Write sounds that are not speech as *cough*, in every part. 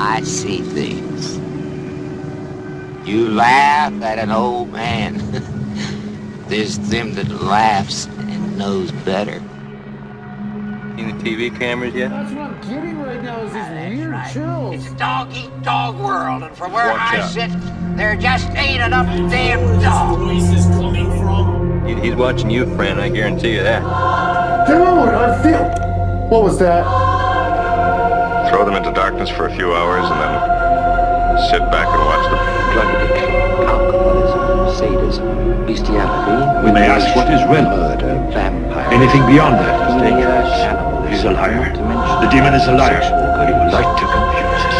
I see things. You laugh at an old man. *laughs* There's them that laughs and knows better. Seen the TV cameras yet? That's what I'm getting right now is these weird chills. It's a dog eat dog world, and from where Watch I out. sit, there just ain't enough damn dogs. voice is coming from. He's watching you, friend. I guarantee you that. Dude, I feel. What was that? Throw them into darkness for a few hours and then sit back and watch them. drug addiction, alcoholism, sadism, bestiality. We may ask what is real? Murder, vampire. Anything beyond that is Yes, dangerous. cannibalism, He's a liar. The demon is a liar. He would like to confuse us.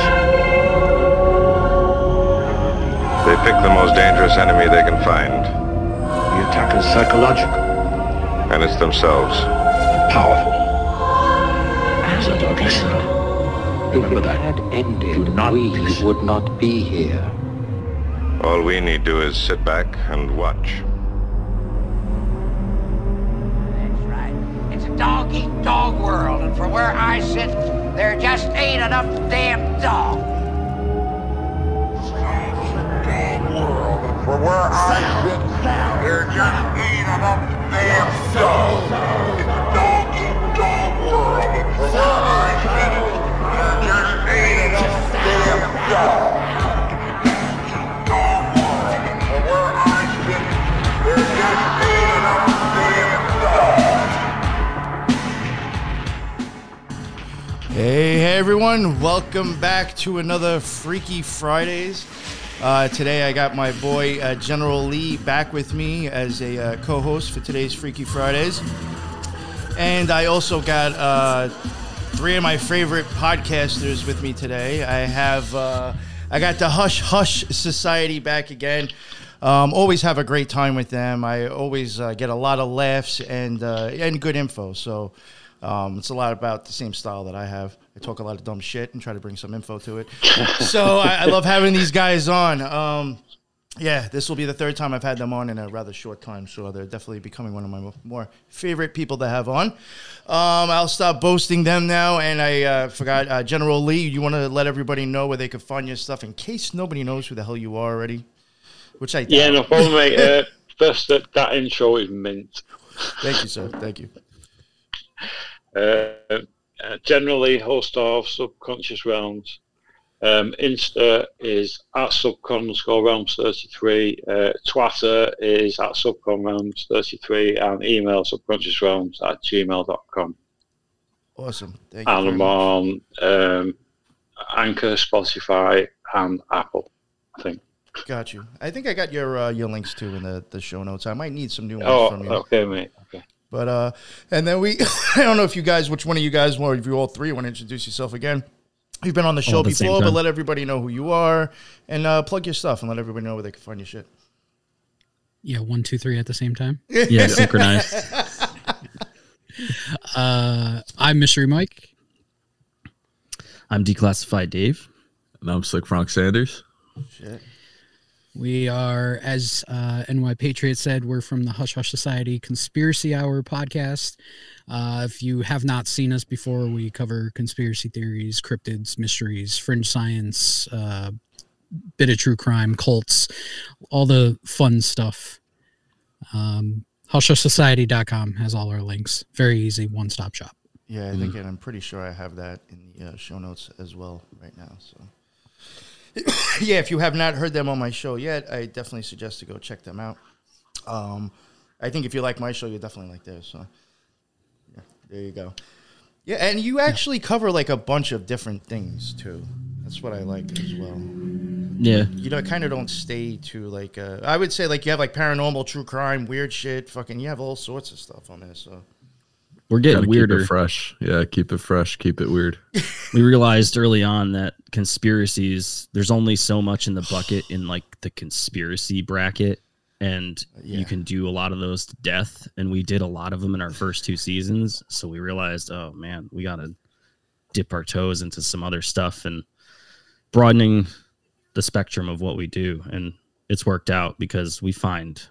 They pick the most dangerous enemy they can find, The attack is psychological, and it's themselves. powerful. So don't listen. If Remember it that. had ended, Do not we listen. would not be here. All we need do is sit back and watch. That's right. It's a dog eat dog world, and from where I sit, there just ain't enough damn dogs. For where I sit, there just ain't enough damn dogs. It's a dog eat dog world, and for where Hey, hey everyone, welcome back to another Freaky Fridays. Uh, today I got my boy uh, General Lee back with me as a uh, co host for today's Freaky Fridays. And I also got uh, three of my favorite podcasters with me today. I have, uh, I got the Hush Hush Society back again. Um, always have a great time with them. I always uh, get a lot of laughs and uh, and good info. So um, it's a lot about the same style that I have. I talk a lot of dumb shit and try to bring some info to it. so I, I love having these guys on. Um, yeah, this will be the third time I've had them on in a rather short time, so they're definitely becoming one of my more favorite people to have on. Um, I'll stop boasting them now, and I uh, forgot uh, General Lee. You want to let everybody know where they can find your stuff in case nobody knows who the hell you are already, which I do. Yeah, no problem, mate. *laughs* Uh, first, that, that intro is mint. Thank you, sir. Thank you. Uh, uh, General Lee, host of Subconscious Realms. Um, Insta is at subcon underscore realms 33. Uh, Twitter is at subcon realms 33. And email subconscious realms at gmail.com. Awesome. Thank you. And I'm on um, Anchor, Spotify, and Apple, I think. Got you. I think I got your uh, your links too in the, the show notes. I might need some new ones Oh, from you. okay, mate. Okay. But uh, and then we, *laughs* I don't know if you guys, which one of you guys, or if you all three want to introduce yourself again. You've been on the show at the before, but let everybody know who you are and uh, plug your stuff and let everybody know where they can find your shit. Yeah, one, two, three at the same time. *laughs* Yeah, synchronized. *laughs* Uh, I'm Mystery Mike. I'm declassified Dave. And I'm Slick Frank Sanders. Shit. We are, as uh, NY Patriot said, we're from the Hush Hush Society Conspiracy Hour podcast. Uh, if you have not seen us before, we cover conspiracy theories, cryptids, mysteries, fringe science, uh, bit of true crime, cults, all the fun stuff. Um, HushHushSociety.com has all our links. Very easy, one stop shop. Yeah, I think, and I'm pretty sure I have that in the uh, show notes as well right now. So, *coughs* yeah, if you have not heard them on my show yet, I definitely suggest to go check them out. Um, I think if you like my show, you'll definitely like theirs. So, yeah, there you go. Yeah, and you actually cover like a bunch of different things too. That's what I like as well. Yeah. You know, kind of don't stay to like. Uh, I would say like you have like paranormal, true crime, weird shit. Fucking, you have all sorts of stuff on there. So. We're getting Gotta weirder. Keep it fresh. Yeah, keep it fresh. Keep it weird. *laughs* we realized early on that conspiracies there's only so much in the bucket in like the conspiracy bracket and Yeah. you can do a lot of those to death and we did a lot of them in our first two seasons so we realized oh man we got to dip our toes into some other stuff and broadening the spectrum of what we do and it's worked out because we find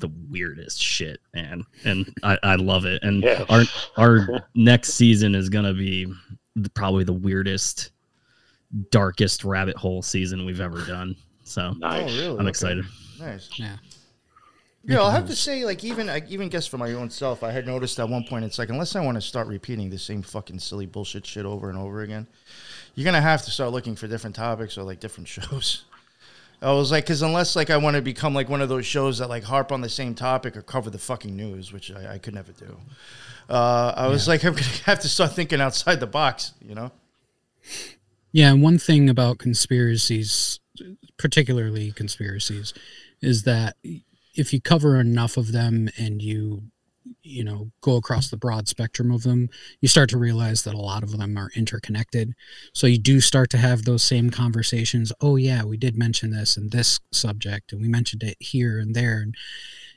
the weirdest shit man and i, I love it and Yes. our our *laughs* next season is gonna be the- probably the weirdest darkest rabbit hole season we've ever done. So Oh, really? I'm Okay. excited. Nice. Yeah. Yeah, I'll have to say, like, even I even guess for my own self, I had noticed at one point it's like, unless I want to start repeating the same fucking silly bullshit shit over and over again, you're gonna have to start looking for different topics or like different *laughs* shows. I was like, because unless like I want to become like one of those shows that like harp on the same topic or cover the fucking news, which I, I could never do. Uh, I was like, I'm gonna *laughs* have to start thinking outside the box, you know? Yeah, and one thing about conspiracies, particularly conspiracies, is that if you cover enough of them and you you know go across the broad spectrum of them you start to realize that a lot of them are interconnected. So you do start to have those same conversations. Oh yeah we did mention this and this subject and we mentioned it here and there. And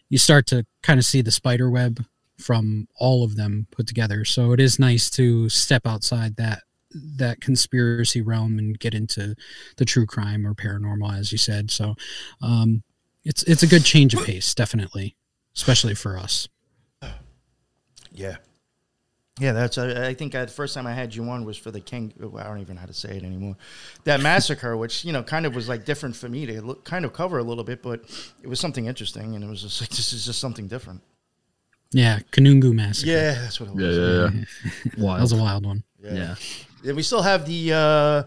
you start to kind of see the spider web from all of them put together. So it is nice to step outside that that conspiracy realm and get into the true crime or paranormal as you said. So um it's it's a good change of pace definitely especially for us Yeah. Yeah, that's. I, I think uh, the first time I had you on was for the King. I don't even know how to say it anymore. That massacre, *laughs* which you know, kind of was like different for me to look, kind of cover a little bit, but it was something interesting, and it was just like *laughs* this is just something different. yeah kanungu massacre Yeah, that's what it was. Yeah, yeah, yeah. *laughs* that was a wild one Yeah. And we still have the. uh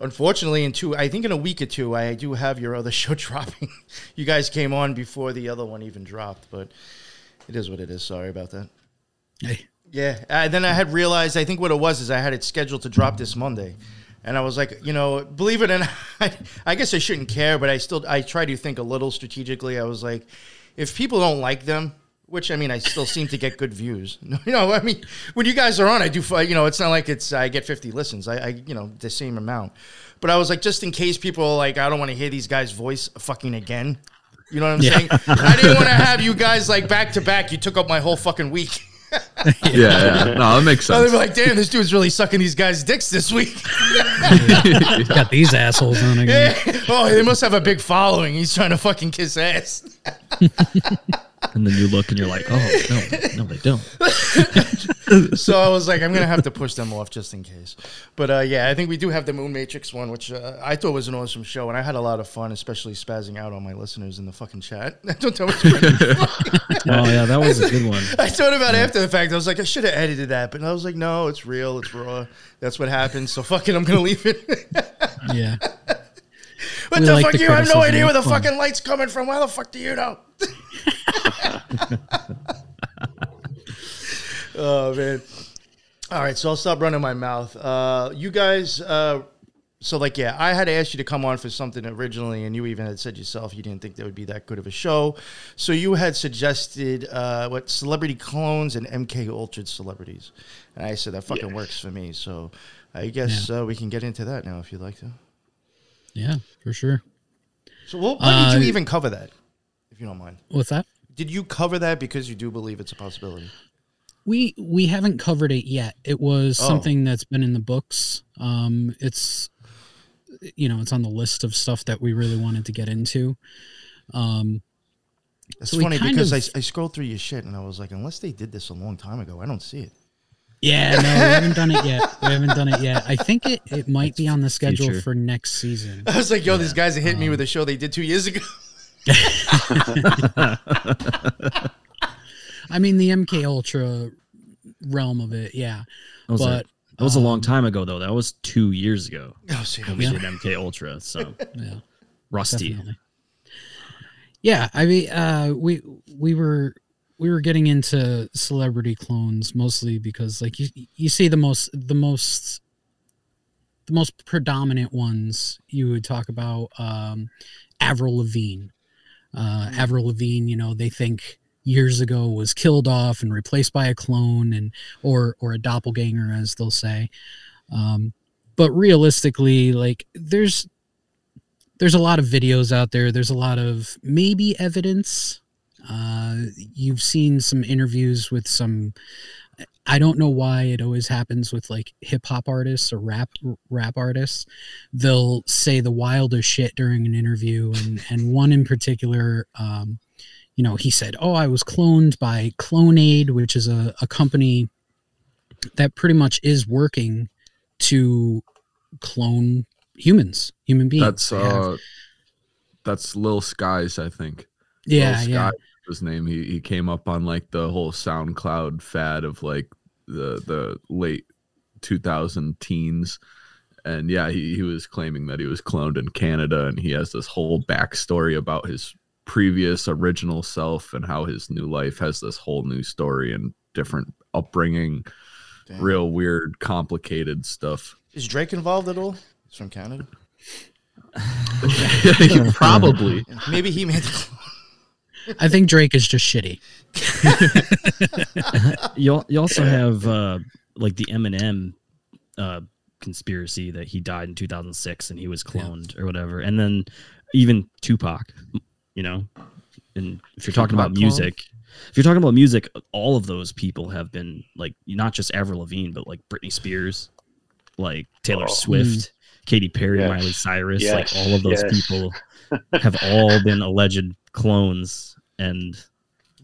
Unfortunately, in two, I think in a week or two, I do have your other show dropping. you guys came on before the other one even dropped, but it is what it is. Sorry about that. Hey. Yeah. Then I had realized, I think what it was is I had it scheduled to drop this Monday. And I was like, you know, believe it or *laughs* not, I guess I shouldn't care, but I still, I try to think a little strategically. I was like, if people don't like them, which I mean, I still seem to get good views. *laughs* You know, I mean, when you guys are on, I do, you know, it's not like it's, I get 50 listens. I, I you know, the same amount. But I was like, just in case people are like, I don't want to hear these guys' voice fucking again. You know what I'm Yeah. saying? I didn't want to have you guys like back to back. You took up my whole fucking week. *laughs* *laughs* Yeah, yeah. No, that makes So they'd sense. be like, damn, this dude's really sucking these guys' dicks this week. He's *laughs* *laughs* got these assholes on again Yeah. Oh, they must have a big following. He's trying to fucking kiss ass. And then you look and you're like, oh no, no, they don't. *laughs* so I was like, I'm gonna have to push them off just in case. But uh, yeah, I think we do have the Moon Matrix one, which uh, I thought was an awesome show, and I had a lot of fun, especially spazzing out on my listeners in the fucking chat. *laughs* Don't tell me. *laughs* Oh yeah, that was a good one. I thought about it after the fact. I was like, I should have edited that, but I was like, no, it's real, it's raw. That's what happened. So fucking, I'm gonna leave it. yeah What We the like fuck? the you have no idea where the fun. fucking light's coming from. Why the fuck do you know? *laughs* oh man. All right, so I'll stop running my mouth. Uh, you guys, uh, so like, yeah, I had asked you to come on for something originally, and you even had said yourself you didn't think that would be that good of a show. So you had suggested uh, what celebrity clones and MK Ultra celebrities, and I said that fucking works for me. So I guess uh, we can get into that now if you'd like to. yeah for sure So well, why did Uh, you even cover that, if you don't mind? what's that Did you cover that because you do believe it's a possibility? we we haven't covered it yet it was Oh. something that's been in the books um it's you know it's on the list of stuff that we really wanted to get into um That's so we funny because of- I, I scrolled through your shit and I was like, unless they did this a long time ago, I don't see it. Yeah, no, we haven't done it yet. We haven't done it yet. I think it, it might be on the schedule future. for next season. *laughs* I was like, yo, these guys are hitting me with a show they did two years ago. *laughs* I mean, the MK Ultra realm of it, yeah. That was, But a, that was a long um, time ago though. That was two years ago. Oh, see, when we Yeah. did MK Ultra. So *laughs* Yeah, rusty. definitely. Yeah, I mean, uh, we we were we were getting into celebrity clones mostly because, like, you you see the most the most the most predominant ones you would talk about um, Avril Lavigne. Uh, Avril Lavigne, you know, they think years ago was killed off and replaced by a clone and or or a doppelganger, as they'll say. Um, but realistically, like, there's there's a lot of videos out there. There's a lot of maybe evidence. Uh, you've seen some interviews with some. I don't know why it always happens with like hip hop artists or rap rap artists. They'll say the wildest shit during an interview, and and one in particular, um, you know, he said, "Oh, I was cloned by Clonaid, which is a, a company that pretty much is working to clone humans, human beings. That's uh, that's Lil Skies, I think. Yeah, Lil yeah. Skies was His name. He he came up on like the whole SoundCloud fad of like the the late 2000 teens, and yeah, he he was claiming that he was cloned in Canada, and he has this whole backstory about his previous original self and how his new life has this whole new story and different upbringing. Damn. Real weird, complicated stuff. Is Drake involved at all? He's from Canada. *laughs* Probably. Maybe he made the. I think Drake is just shitty. *laughs* you you also have uh, like the Eminem uh, conspiracy that he died in 2006 and he was cloned or whatever, and then even Tupac. You know, and if you're talking about Tupac clone? music, if you're talking about music, all of those people have been like not just Avril Lavigne, but like Britney Spears, like Taylor Oh. Swift, Katy Perry, Yes. Miley Cyrus, Yes. like all of those Yes. people *laughs* have all been alleged clones and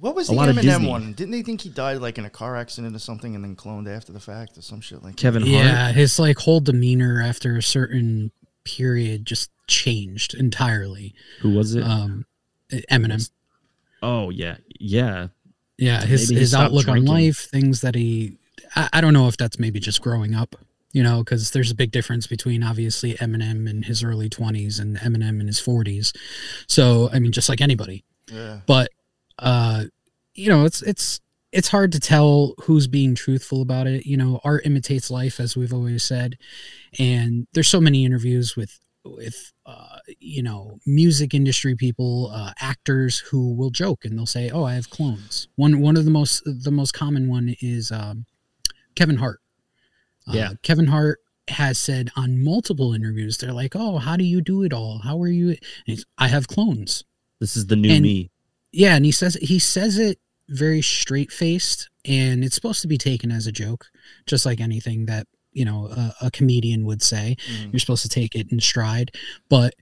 What was a the lot of Eminem one? Didn't they think he died like in a car accident or something, and then cloned after the fact or some shit like Kevin that? Hart. Yeah, his like whole demeanor after a certain period just changed entirely. Who was it? Um, Eminem. Oh yeah, yeah. Yeah, his Maybe his outlook drinking. on life, things that he. I, I don't know if that's maybe just growing up, you know, because there's a big difference between obviously Eminem in his early 20s and Eminem in his 40s. So I mean, just like anybody. Yeah. But uh, you know, it's it's it's hard to tell who's being truthful about it. You know, art imitates life, as we've always said, and there's so many interviews with with uh, you know music industry people, uh, actors who will joke and they'll say, "Oh, I have clones." One one of the most the most common one is um, Kevin Hart. Uh, Yeah. Kevin Hart has said on multiple interviews, they're like, "Oh, how do you do it all? How are you?" I have clones. This is the new And- me. Yeah, and he says he says it very straight faced, and it's supposed to be taken as a joke, just like anything that you know a, a comedian would say. Mhm. You're supposed to take it in stride, but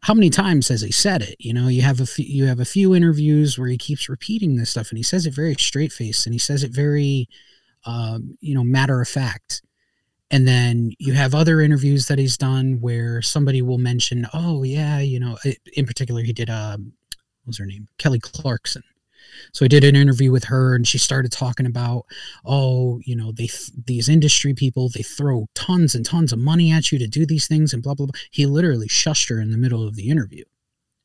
how many times has he said it? You know, you have a few, you have a few interviews where he keeps repeating this stuff, and he says it very straight faced, and he says it very, um, you know, matter of fact. And then you have other interviews that he's done where somebody will mention, "Oh yeah, you know." In particular, he did um, what was her name? Kelly Clarkson. So I did an interview with her, and she started talking about, oh, you know, they th- these industry people they throw tons and tons of money at you to do these things, and blah blah blah. He literally shushed her in the middle of the interview.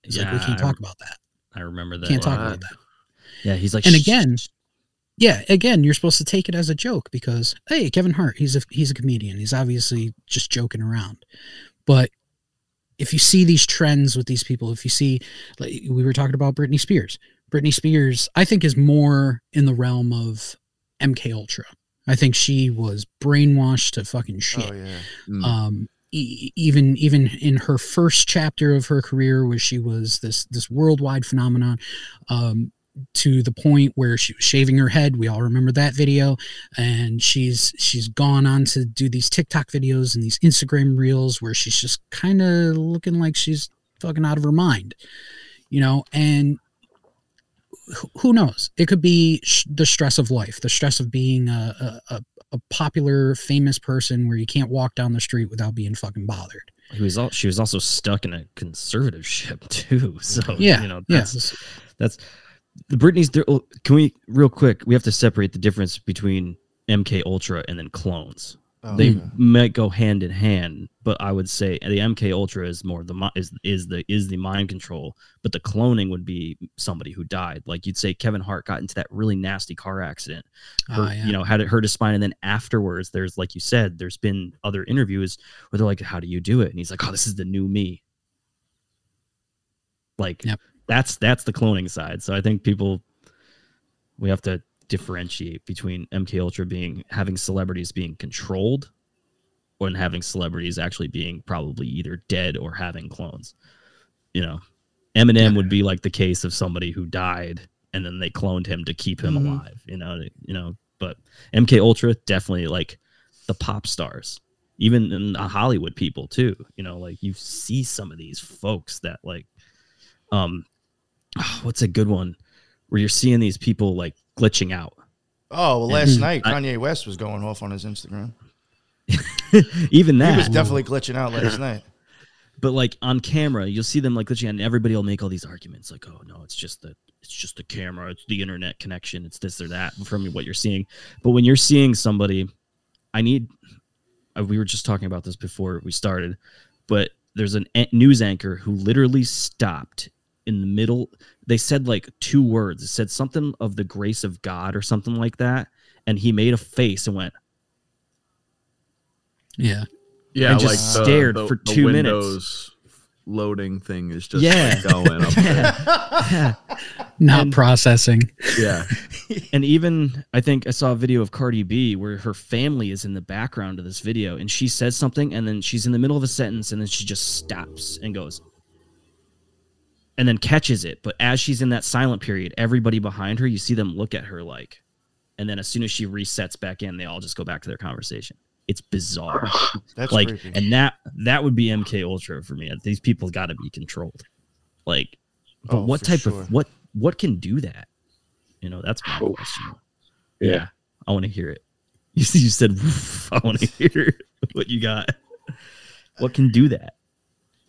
He's like, we can't I- talk about that. I remember that. Can't talk about that. Yeah, he's like, And "Shh, again, shh, shh." yeah, again, you're supposed to take it as a joke because hey, Kevin Hart, he's a he's a comedian. He's obviously just joking around. But if you see these trends with these people, if you see like we were talking about Britney Spears. Britney Spears, I think is more in the realm of MK Ultra. I think she was brainwashed to fucking shit Oh yeah. Mm. um e- even even in her first chapter of her career where she was this this worldwide phenomenon um to the point where she was shaving her head we all remember that video and she's she's gone on to do these TikTok videos and these Instagram reels where she's just kind of looking like she's fucking out of her mind you know and wh- who knows it could be sh- the stress of life the stress of being a, a, a popular famous person where you can't walk down the street without being fucking bothered He was all, she was also stuck in a conservative *laughs* ship too. So Yeah, you know yeah. that's that's the Britney's. oh, Can we real quick? We have to separate the difference between MK Ultra and then clones. Oh, they okay. might go hand in hand, but I would say the MK Ultra is more the is is the is the mind control, but the cloning would be somebody who died. Like you'd say Kevin Hart got into that really nasty car accident, hurt, Ah, yeah. you know, had it hurt his spine, and then afterwards, there's like you said, there's been other interviews where they're like, "How do you do it?" And he's like, "Oh, this is the new me." Like Yep. that's that's the cloning side. So I think people we have to differentiate between MK Ultra being having celebrities being controlled or having celebrities actually being probably either dead or having clones. You know, Eminem would be like the case of somebody who died and then they cloned him to keep him Mhm. alive. You know, you know. But MK Ultra definitely like the pop stars, even in the Hollywood people too. You know, like you see some of these folks that like, um, *sighs* what's a good one where you're seeing these people like glitching out. Oh well, last Mhm. night I- Kanye West was going off on his Instagram. *laughs* even that He was definitely glitching out last *laughs* night. but like on camera, you'll see them like literally, and everybody will make all these arguments like, "Oh no, it's just the it's just the camera, it's the internet connection, it's this or that." From what you're seeing, but when you're seeing somebody, I need. uh, We were just talking about this before we started, but there's an a- news anchor who literally stopped in the middle. They said like two words. It said something of the grace of God or something like that, and he made a face and went, Yeah. Yeah, and just the- stared the- for the two minutes. Windows loading thing is just Yeah. like, going up there. *laughs* yeah. *laughs* Not And- processing. Yeah. *laughs* and even I think I saw a video of Cardi B where her family is in the background of this video and she says something and then she's in the middle of a sentence and then she just stops and goes and then catches it. But as she's in that silent period, everybody behind her, you see them look at her like and then as soon as she resets back in, they all just go back to their conversation. It's bizarre. *sighs* That's like creepy. and that that would be MK Ultra for me. These people got to be controlled. Like but Oh, what type sure. of what what can do that? You know, that's my question. Yeah. I want to hear it. You, *laughs* you said, I want to hear *laughs* what you got. What can do that?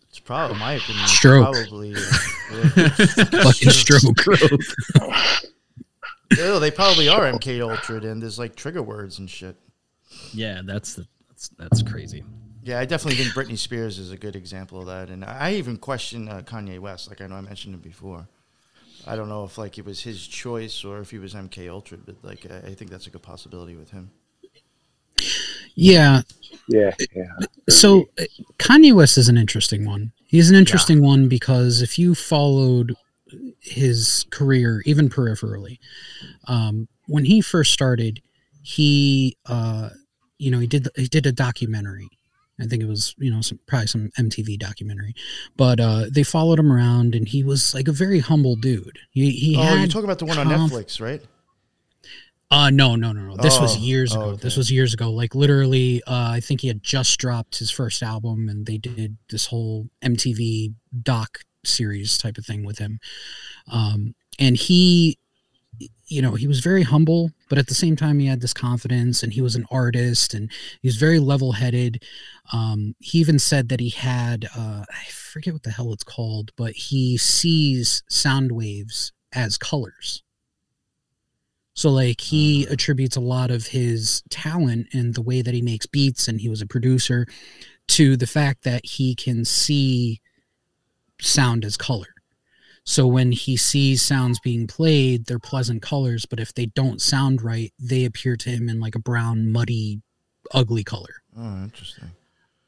It's probably, in my opinion, Stroke. Probably, uh, yeah. Fucking stroke. Ew, *laughs* they probably are MK Ultra. And there's like trigger words and shit. Yeah, that's the, that's that's crazy. Yeah, I definitely think Britney Spears is a good example of that, and I even question uh, Kanye West. Like I know I mentioned it before. I don't know if like it was his choice or if he was MK Ultra, but like I, I think that's a good possibility with him. Yeah. Yeah, yeah. So uh, Kanye West is an interesting one. He's an interesting one because if you followed his career, even peripherally, um, when he first started, he, uh, you know, he did he did a documentary. I think it was, you know, some, probably some MTV documentary, but uh, they followed him around, and he was like a very humble dude. He, he oh, had you're talking about the one on conf- Netflix, right? Uh no, no, no, no. This was Oh, years oh, ago. This was years ago. Like literally, uh, I think he had just dropped his first album, and they did this whole MTV doc series type of thing with him. Um, and he, you know, he was very humble, but at the same time, he had this confidence, and he was an artist, and he was very level-headed. Um, he even said that he had, uh, I forget what the hell it's called, but he sees sound waves as colors. So like he attributes a lot of his talent and the way that he makes beats and he was a producer to the fact that he can see sound as color. So when he sees sounds being played, they're pleasant colors, but if they don't sound right, they appear to him in like a brown, muddy, ugly color. Oh, interesting.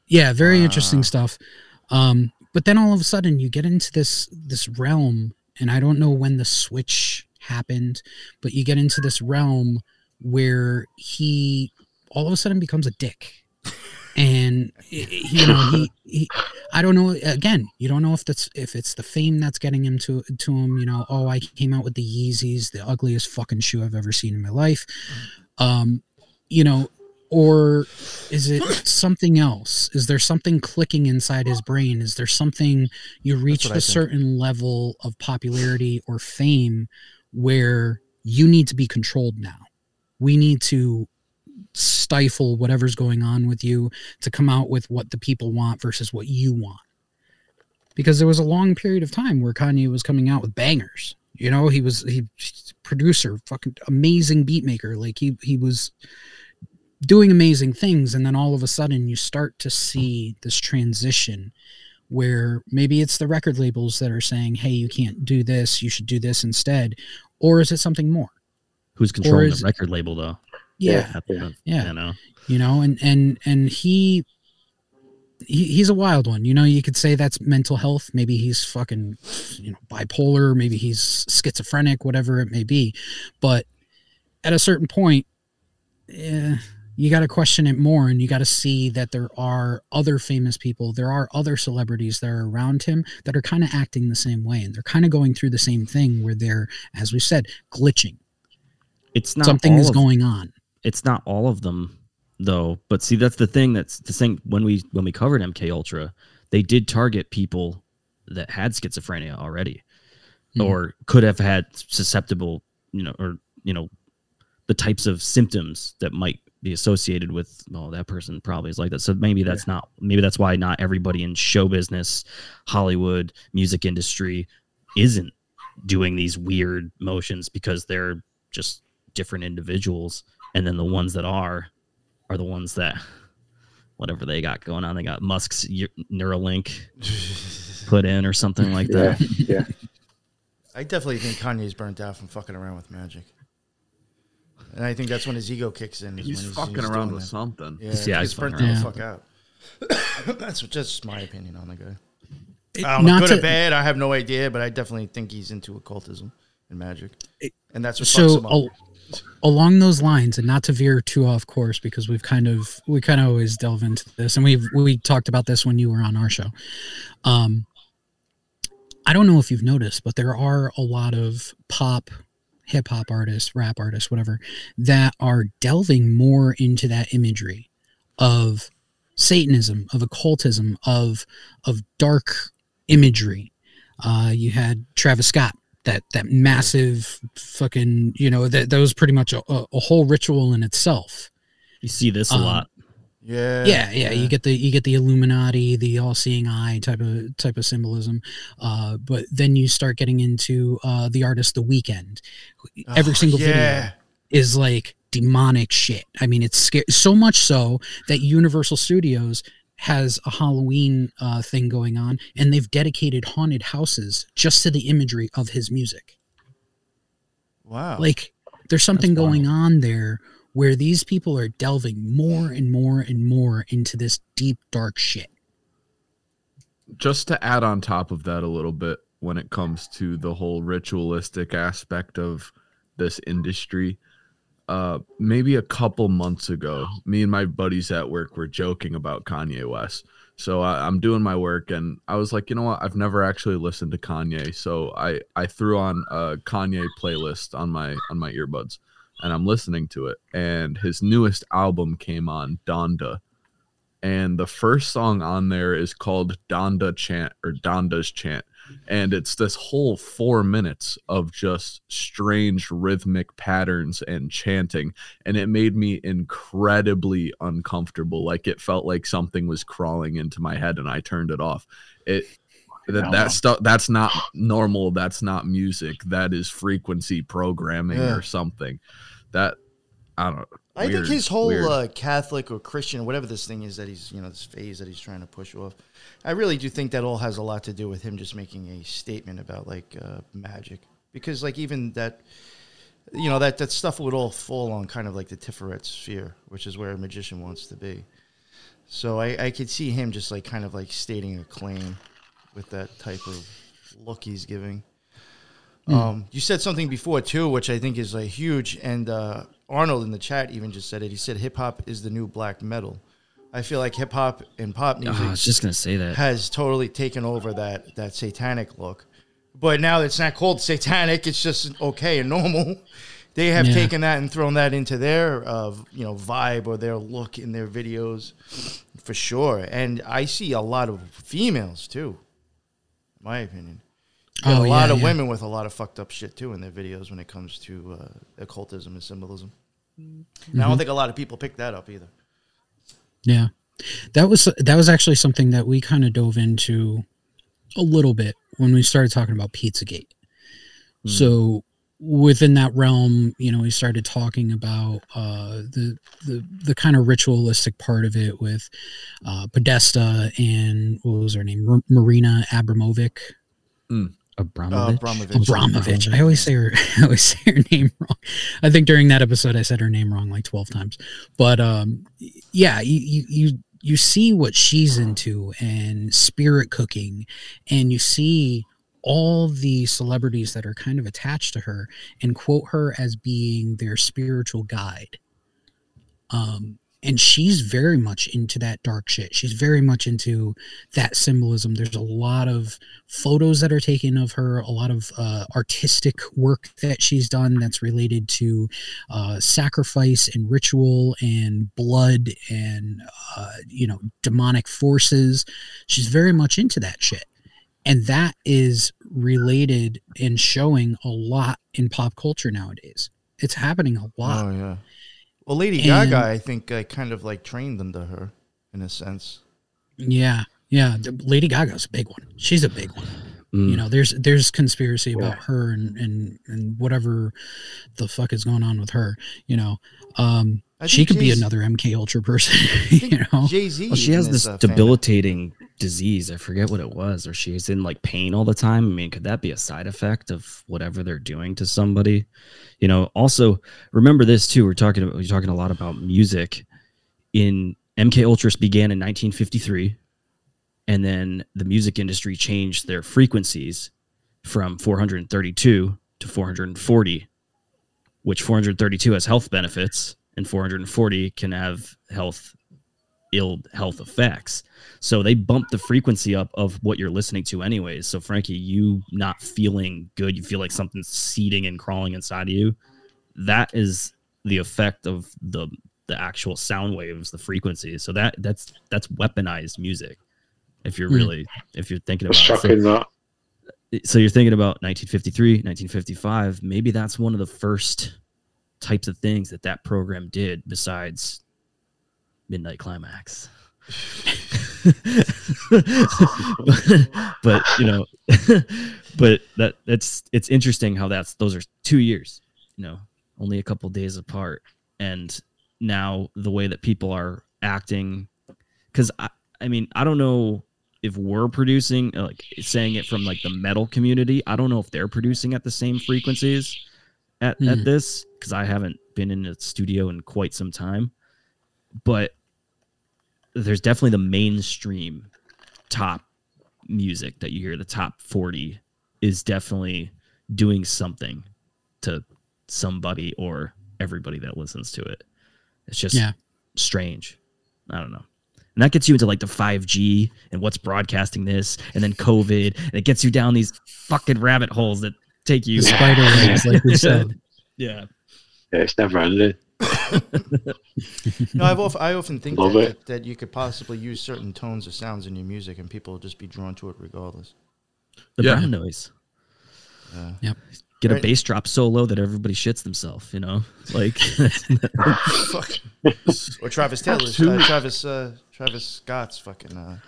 Yeah, very interesting stuff. Um, but then all of a sudden you get into this this realm, and I don't know when the switch happened, but you get into this realm where he all of a sudden becomes a dick. *laughs* And you know he, he I don't know again you don't know if that's if it's the fame that's getting him to to him you know oh I came out with the Yeezys the ugliest fucking shoe I've ever seen in my life. Um you know or is it something else? Is there something clicking inside his brain? Is there something you reach a certain level of popularity or fame where you need to be controlled now. We need to stifle whatever's going on with you to come out with what the people want versus what you want. Because there was a long period of time where Kanye was coming out with bangers. You know he was he producer fucking amazing beat maker. Like he he was doing amazing things. And then all of a sudden you start to see this transition where maybe it's the record labels that are saying hey you can't do this you should do this instead or is it something more? Who's controlling is- the record label though? yeah. That's the- yeah. You know. you know and and and he, he he's a wild one. You know you could say that's mental health. Maybe he's fucking you know bipolar. Maybe he's schizophrenic whatever it may be. But at a certain point eh, you got to question it more and you got to see that there are other famous people there are other celebrities that are around him that are kind of acting the same way and they're kind of going through the same thing where they're as we said glitching It's not something is of- going on It's not all of them though. But see, that's the thing. That's the thing. When we when we covered MK Ultra, they did target people that had schizophrenia already, Mhm. or could have had susceptible, you know, or you know, the types of symptoms that might be associated with oh that person probably is like that. So maybe that's not maybe that's why not everybody in show business hollywood music industry isn't doing these weird motions because they're just different individuals. And then the ones that are are the ones that whatever they got going on. They got musk's neuralink *laughs* put in or something like that. Yeah. I definitely think Kanye's burnt out from fucking around with magic. And I think that's when his ego kicks in. He's when fucking he's around with that. something. Yeah, Yeah, he's he's burnt the fuck out. *coughs* that's just my opinion on the guy. It- I don't good to- or bad, I have no idea, but I definitely think he's into occultism and magic. And that's what fucks so him up. al- along those lines and not to veer too off course because we've kind of we kind of always delve into this and we've we talked about this when you were on our show um i don't know if you've noticed but there are a lot of pop hip hop artists rap artists whatever that are delving more into that imagery of satanism of occultism of of dark imagery. Uh you had travis scott that that massive fucking you know that that was pretty much a, a, whole ritual in itself. You see this a Um, lot yeah, yeah, yeah, You get the you get the Illuminati, the all-seeing eye type of type of symbolism, uh, but then you start getting into uh, the artist, The Weeknd. Every Oh, single video is like demonic shit. I mean, it's scary so much so that Universal Studios has a Halloween uh, thing going on, and they've dedicated haunted houses just to the imagery of his music. Wow. Like there's something going on there where these people are delving more and more and more into this deep dark shit. just to add on top of that a little bit when it comes to the whole ritualistic aspect of this industry uh maybe a couple months ago me and my buddies at work were joking about kanye west. So I, i'm doing my work and i was like you know what? I've never actually listened to kanye. So i i threw on a kanye playlist on my on my earbuds and i'm listening to it and his newest album came on donda and the first song on there is called Donda Chant or Donda's Chant. And it's this whole four minutes of just strange rhythmic patterns and chanting. And it made me incredibly uncomfortable. Like it felt like something was crawling into my head and I turned it off. It that, that stuff that's not normal. That's not music. That is frequency programming Yeah. or something. That I don't I think his whole uh, Catholic or Christian, whatever this thing is that he's, you know, this phase that he's trying to push off. I really do think that all has a lot to do with him just making a statement about like uh, magic, because like even that, you know, that that stuff would all fall on kind of like the Tiferet sphere, which is where a magician wants to be. So I, I could see him just like kind of like stating a claim with that type of look he's giving. Hmm. Um, you said something before too, which I think is like huge. And uh, Arnold in the chat even just said it. He said hip hop is the new black metal. I feel like hip hop and pop music Oh, I was just gonna say that. has totally taken over that that satanic look. But now it's not called satanic; it's just okay and normal. *laughs* They have Yeah. taken that and thrown that into their uh, you know vibe or their look in their videos, for sure. And I see a lot of females too. in My opinion. Got Oh, a lot yeah, of yeah. women with a lot of fucked up shit too in their videos when it comes to uh, occultism and symbolism. And I don't think a lot of people pick that up either. Yeah. That was that was actually something that we kind of dove into a little bit when we started talking about Pizzagate. So within that realm, you know, we started talking about uh, the the the kind of ritualistic part of it with uh, Podesta and what was her name, Mar- Marina Abramovic. Abramovich. Abramovich. Abramovich. I always say her. *laughs* I always say her name *laughs* wrong. I think during that episode I said her name wrong like twelve times. But um, yeah, you you you you see what she's into and spirit cooking, and you see all the celebrities that are kind of attached to her and quote her as being their spiritual guide. Um, and she's very much into that dark shit. She's very much into that symbolism. There's a lot of photos that are taken of her, a lot of uh, artistic work that she's done that's related to uh, sacrifice and ritual and blood and uh, you know demonic forces. She's very much into that shit, and that is related and showing a lot in pop culture nowadays. It's happening a lot. Oh yeah. Well, Lady And- Gaga, I think, uh, kind of like trained them to her, in a sense. Yeah, yeah. the- Lady Gaga's a big one. She's a big one. Mm. You know, there's there's conspiracy about her and and and whatever the fuck is going on with her. You know, um, I she think could be Jay-Z- another MK Ultra person. *laughs* you know, Jay Z. Well, she has this debilitating disease. I forget what it was, or she's in like pain all the time. I mean, could that be a side effect of whatever they're doing to somebody? You know. Also, remember this too. We're talking. We're talking a lot about music. In MK Ultras began in 1953, and then the music industry changed their frequencies from 432 to 440, which 432 has health benefits, and 440 can have health ill health effects. So they bump the frequency up of what you're listening to anyways. So Frankie, you not feeling good, you feel like something's seeding and crawling inside of you. That is the effect of the the actual sound waves, the frequency. So that that's that's weaponized music. If you're Hmm. really if you're thinking It's about it. shocking that. so you're thinking about 1953 1955 maybe that's one of the first types of things that that program did besides midnight climax. But, *laughs* but, you know *laughs* but that that's it's interesting how that's those are two years you know only a couple days apart. And now the way that people are acting because I, I mean i don't know if we're producing like saying it from like the metal community i don't know if they're producing at the same frequencies at, Hmm. at this because i haven't been in a studio in quite some time but there's definitely the mainstream top music that you hear the top 40 is definitely doing something to somebody or everybody that listens to it it's just Yeah. strange i don't know and that gets you into like the 5g and what's broadcasting this and then covid and it gets you down these fucking rabbit holes that take you The spider webs, like we said. *laughs* yeah Yeah, it's never ended. No, I've often, I often think that, that, that you could possibly use certain tones or sounds in your music and people will just be drawn to it regardless. the Yeah. brown noise Yeah. Yep. get a bass drop so low that everybody shits themselves you know like *laughs* Fuck. *laughs* or Travis Taylor's, uh, Travis, uh, Travis Scott's fucking uh,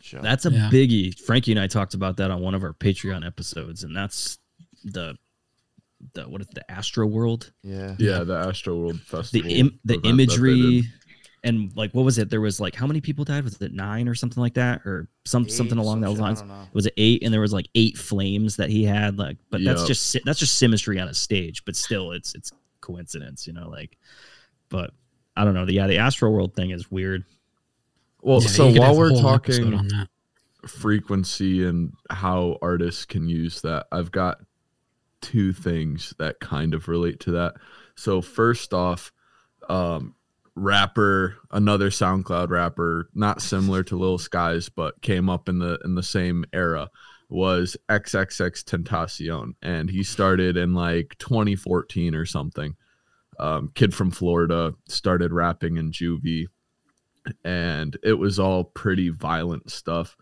show. That's a Yeah. biggie. Frankie and I talked about that on one of our Patreon episodes, and that's the the what is it, the Astro World, yeah. Yeah, the Astro World the Im- the event that they imagery, and like what was it? There was like how many people died? Was it nine or something like that, or some Eight, something along some those shit, I lines? don't know. It was it eight, and there was like eight flames that he had. Like, but that's just that's just symmetry on a stage. But still, it's it's coincidence, you know. Like, but I don't know. The, yeah, the Astro World thing is weird. Well, Yeah, so while we're talking on that. frequency and how artists can use that, I've got two things that kind of relate to that. So first off, um, rapper, another SoundCloud rapper, not similar to Lil Skies, but came up in the in the same era, was XXXTentacion, and he started in like 2014 or something. Um, kid from Florida started rapping in juvie, and it was all pretty violent stuff.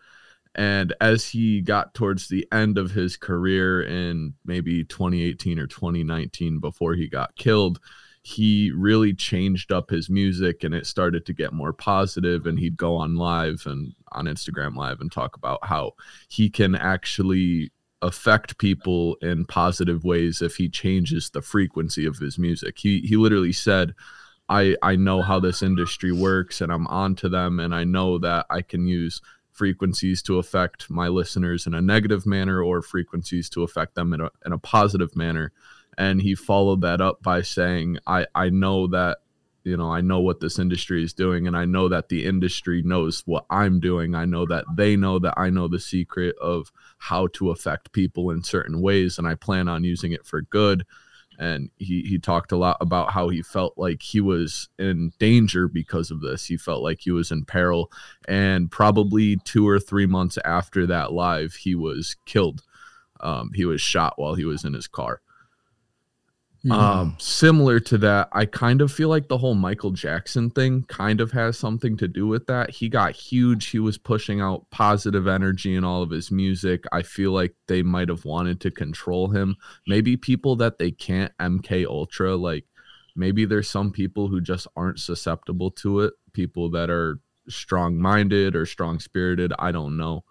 And as he got towards the end of his career in maybe 2018 or 2019, before he got killed, he really changed up his music and it started to get more positive and he'd go on live and on Instagram live and talk about how he can actually affect people in positive ways if he changes the frequency of his music. He he literally said I I know how this industry works and I'm onto them and I know that I can use frequencies to affect my listeners in a negative manner or frequencies to affect them in a in a positive manner. And he followed that up by saying I I know that you know I know what this industry is doing and I know that the industry knows what I'm doing. I know that they know that I know the secret of how to affect people in certain ways and I plan on using it for good and he he talked a lot about how he felt like he was in danger because of this. He felt like he was in peril and probably 2 or 3 months after that live he was killed. Um, he was shot while he was in his car um, similar to that, I kind of feel like the whole Michael Jackson thing kind of has something to do with that. He got huge. He was pushing out positive energy in all of his music. I feel like they might have wanted to control him. Maybe people that they can't MK Ultra, like maybe there's some people who just aren't susceptible to it people that are strong minded or strong spirited i don't know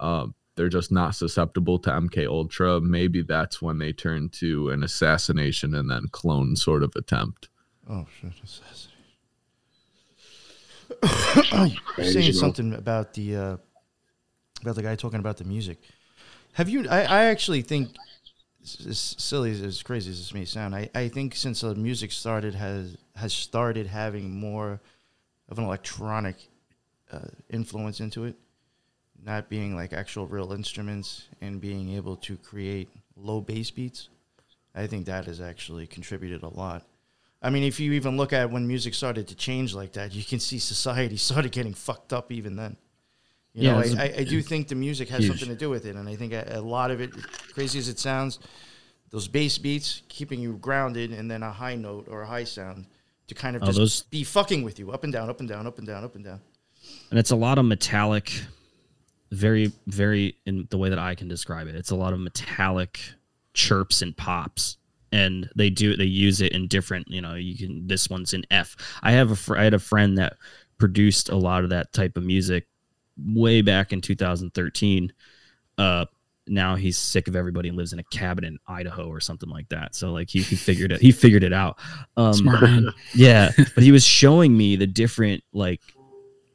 um, they're just not susceptible to mk ultra maybe that's when they turn to an assassination and then clone sort of attempt Oh shit! assassination. *coughs* You're saying bro. something about the uh, about the guy talking about the music. Have you? I, I actually think, s- as silly as, as crazy as this may sound, I, I think since the music started has has started having more of an electronic uh, influence into it, not being like actual real instruments and being able to create low bass beats. I think that has actually contributed a lot. I mean, if you even look at when music started to change like that, you can see society *laughs* started getting fucked up even then. You Yeah, know, I, I, I do think the music has Huge. something to do with it, and I think a, a lot of it, crazy as it sounds, those bass beats keeping you grounded, and then a high note or a high sound to kind of Oh, just those- be fucking with you, up and down, up and down, up and down, up and down. and it's a lot of metallic very very in the way that i can describe it it's a lot of metallic chirps and pops and they do they use it in different you know you can this one's in f i have a fr- i had a friend that produced a lot of that type of music way back in 2013 uh now he's sick of everybody and lives in a cabin in Idaho or something like that. So like he, he figured it he figured it out. Um Smart man. yeah, but he was showing me the different like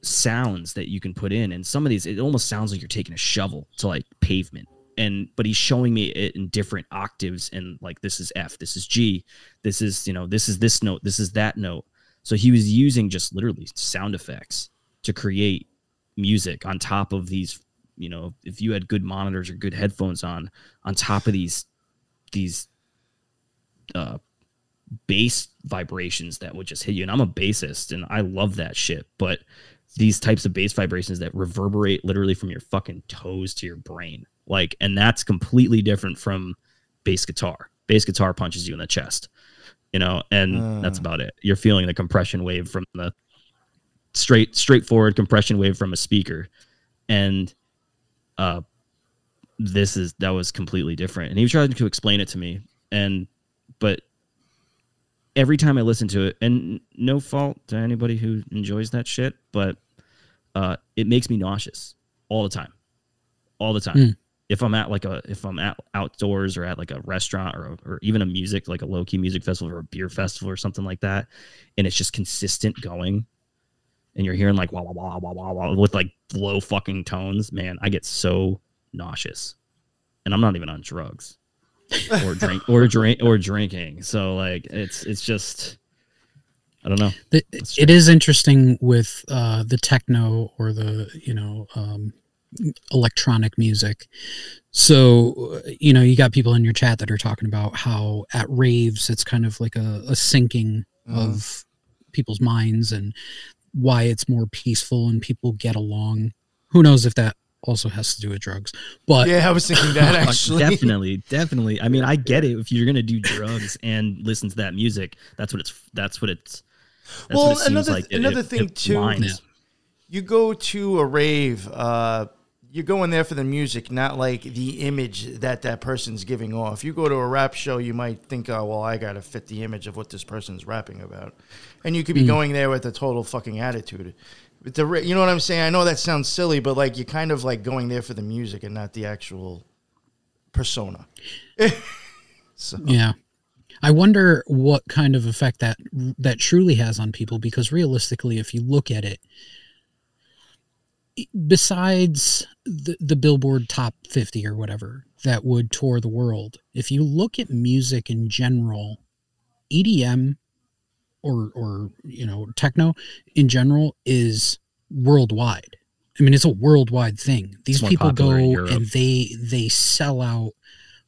sounds that you can put in and some of these it almost sounds like you're taking a shovel to like pavement. And but he's showing me it in different octaves and like this is f this is g this is you know this is this note this is that note. So he was using just literally sound effects to create music on top of these you know if you had good monitors or good headphones on on top of these these uh bass vibrations that would just hit you. And i'm a bassist and i love that shit but these types of bass vibrations that reverberate literally from your fucking toes to your brain. Like and that's completely different from bass guitar. Bass guitar punches you in the chest you know and that's Uh. about it. You're feeling the compression wave from the straight straightforward compression wave from a speaker. And uh this is that was completely different. And he tried to explain it to me. And but every time i listen to it and no fault to anybody who enjoys that shit but uh it makes me nauseous all the time all the time Mm. if i'm at like a if i'm at outdoors or at like a restaurant or, or even a music like a low-key music festival or a beer festival or something like that and it's just consistent going and you're hearing like wah wah wah wah wah wah with like low fucking tones, man, I get so nauseous. And I'm not even on drugs *laughs* or drink or drink or drinking. So like it's it's just I don't know. The- it is interesting with uh, the techno or the you know um, electronic music. So uh, you know you got people in your chat that are talking about how at raves it's kind of like a, a syncing of people's minds and why it's more peaceful and people get along. Who knows if that also has to do with drugs? But yeah, I was thinking that *laughs* actually. definitely, definitely. I mean, I get it. If you're gonna do *laughs* drugs and listen to that music, that's what it's. That's what it's. That's well, what it seems another like. Another it- thing it too. lines. You go to a rave. Uh, you're going there for the music, not like the image that that person's giving off. You go to a rap show, you might think, "Oh, well, I got to fit the image of what this person's rapping about," and you could be Mm. going there with a total fucking attitude. You know what I'm saying? I know that sounds silly, but like you're kind of like going there for the music and not the actual persona. *laughs* so, Yeah. I wonder what kind of effect that that truly has on people because realistically if you look at it besides the, the Billboard top 50 or whatever that would tour the world if you look at music in general EDM or or you know techno in general is worldwide I mean it's a worldwide thing these people go popular in Europe. and they they sell out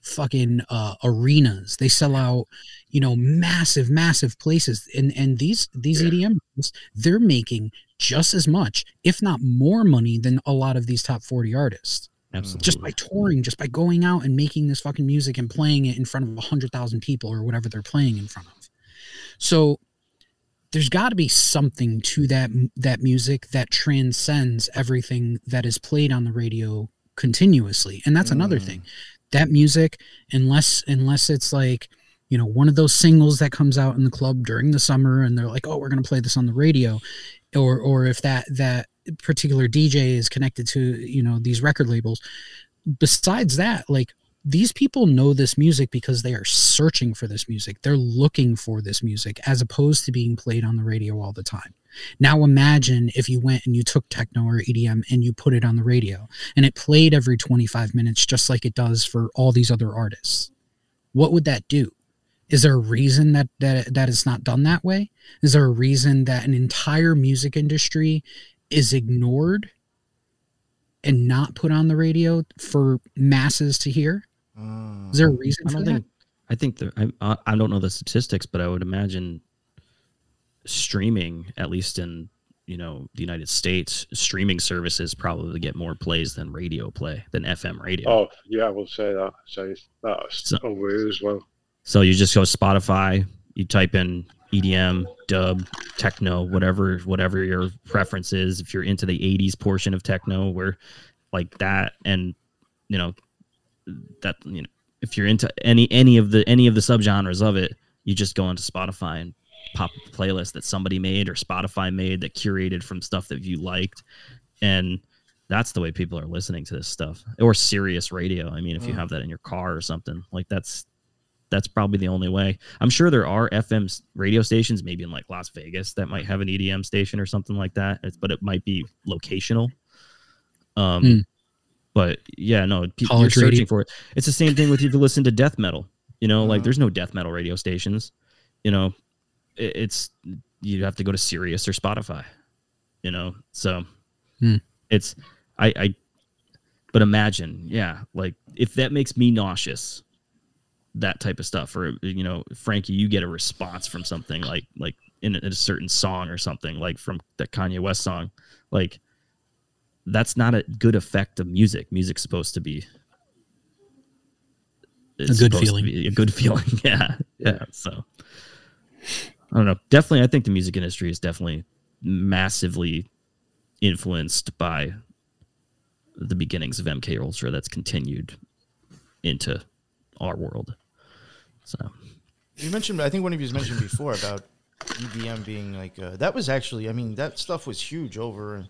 fucking uh, arenas. They sell out, you know, massive, massive places. And and these these EDM artists, they're making just as much, if not more money than a lot of these top 40 artists. Absolutely. Just by touring, just by going out and making this fucking music and playing it in front of 100,000 people or whatever they're playing in front of. So there's got to be something to that that music that transcends everything that is played on the radio continuously. And that's another Mm. thing that music unless unless it's like you know one of those singles that comes out in the club during the summer and they're like oh we're going to play this on the radio or or if that that particular DJ is connected to you know these record labels besides that like these people know this music because they are searching for this music they're looking for this music as opposed to being played on the radio all the time now imagine if you went and you took techno or EDM and you put it on the radio and it played every 25 minutes just like it does for all these other artists. What would that do? Is there a reason that that that it's not done that way? Is there a reason that an entire music industry is ignored and not put on the radio for masses to hear? Mm. Is there a reason I for don't that? think. I think there. I, I I don't know the statistics, but I would imagine streaming, at least in you know the United States, streaming services probably get more plays than radio play than FM radio. Oh, yeah, I will say that. Say that's So- over here as well. So you just go Spotify, you type in EDM, dub, techno, whatever whatever your preference is. If you're into the 80s portion of techno where like that and you know that you know if you're into any any of the any of the subgenres of it, you just go onto Spotify and pop up a playlist that somebody made or Spotify made that curated from stuff that you liked and that's the way people are listening to this stuff or Sirius radio. I mean, if you Mm. have that in your car or something, like that's that's probably the only way. I'm sure there are FM radio stations, maybe in like Las Vegas, that might have an EDM station or something like that. It's, but it might be locational. Um, Mm. But yeah, no, people are searching radio. for it. It's the same thing with if you listen to death metal. You know, like Mhm. there's no death metal radio stations. You know, it, it's you have to go to Sirius or Spotify. You know, so Hmm. it's I I. But imagine, yeah, like if that makes me nauseous, that type of stuff or you know frankie you get a response from something like like in a, in a certain song or something like from that kanye west song like that's not a good effect of music. Music's supposed to be it's good feeling. a good feeling *laughs* yeah yeah so. I don't know definitely i think the music industry is definitely massively influenced by the beginnings of mk ultra that's continued into our world so. You mentioned, I think one of you mentioned before about EDM being like uh, that was actually, I mean, that stuff was huge over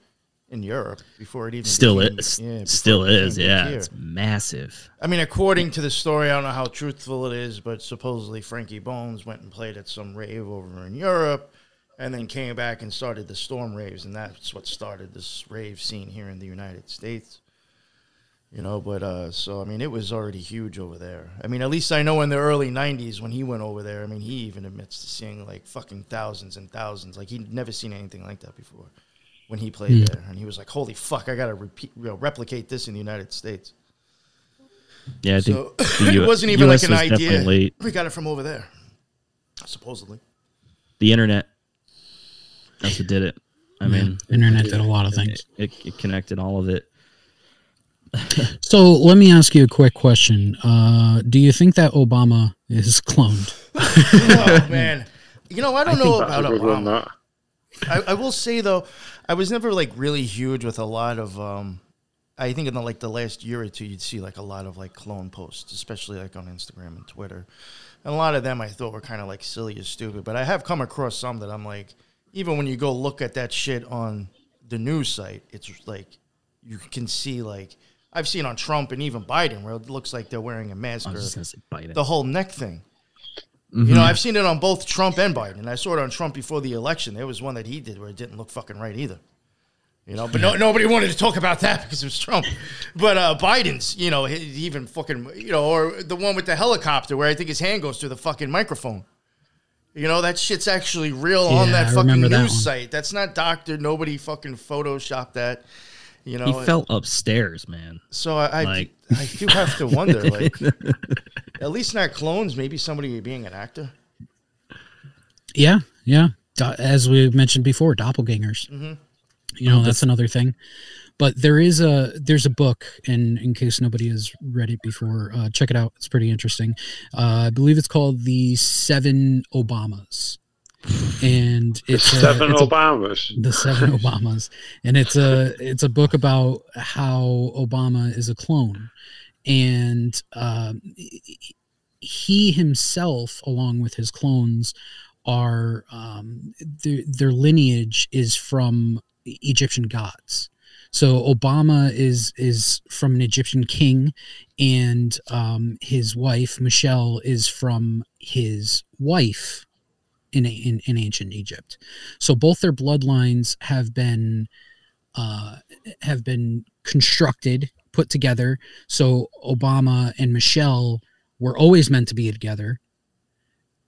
in Europe before it even still became, is yeah, still is yeah it's massive I mean, according to the story, I don't know how truthful it is, but supposedly Frankie Bones went and played at some rave over in Europe, and then came back and started the Storm raves, and that's what started this rave scene here in the United States. You know, but uh, so I mean, it was already huge over there. I mean, at least I know in the early '90s when he went over there. I mean, he even admits to seeing like fucking thousands and thousands. Like he'd never seen anything like that before when he played Hmm. there, and he was like, "Holy fuck, I gotta repeat, you know, replicate this in the United States." yeah i think So *laughs* the it wasn't even US like an idea. late. We got it from over there, supposedly. the internet that's what did it i Yeah, mean internet did a lot of things. it, it, it connected all of it *laughs* So let me ask you a quick question. Uh, do you think that Obama is cloned? *laughs* oh man, you know I don't know about a Obama. I, I will say though, I was never like really huge with a lot of. um I think in the like the last year or two, you'd see like a lot of like clone posts, especially like on Instagram and Twitter, and a lot of them I thought were kind of like silly or stupid. But I have come across some that I'm like, even when you go look at that shit on the news site, it's like you can see like I've seen on Trump and even Biden where it looks like they're wearing a mask or gonna say the whole neck thing. Mm-hmm. You know, I've seen it on both Trump and Biden. I saw it on Trump before the election. There was one that he did where it didn't look fucking right either. You know, but no, nobody wanted to talk about that *laughs* because it was Trump. But uh, Biden's, you know, he even fucking, you know, or the one with the helicopter where I think his hand goes through the fucking microphone. You know, that shit's actually real on that I fucking news that site. That's not doctored. Nobody fucking photoshopped that. You know, he fell upstairs man so I, I, Like- I do have to wonder, like, *laughs* at least not clones. Maybe somebody being an actor. Yeah, yeah. Do- As we mentioned before, doppelgangers. Mhm. You know, that's another thing. But there is a there's a book, and in case nobody has read it before, uh, check it out. It's pretty interesting. Uh, I believe it's called the Seven Obamas, and it's a- Seven it's a- Obamas. the seven *laughs* Obamas, and it's a it's a book about how Obama is a clone, and um, he himself, along with his clones, are um, their, their lineage is from Egyptian gods. So Obama is is from an Egyptian king, and um, his wife Michelle is from his wife in, in in ancient Egypt. So both their bloodlines have been uh, have been constructed, put together. So Obama and Michelle were always meant to be together,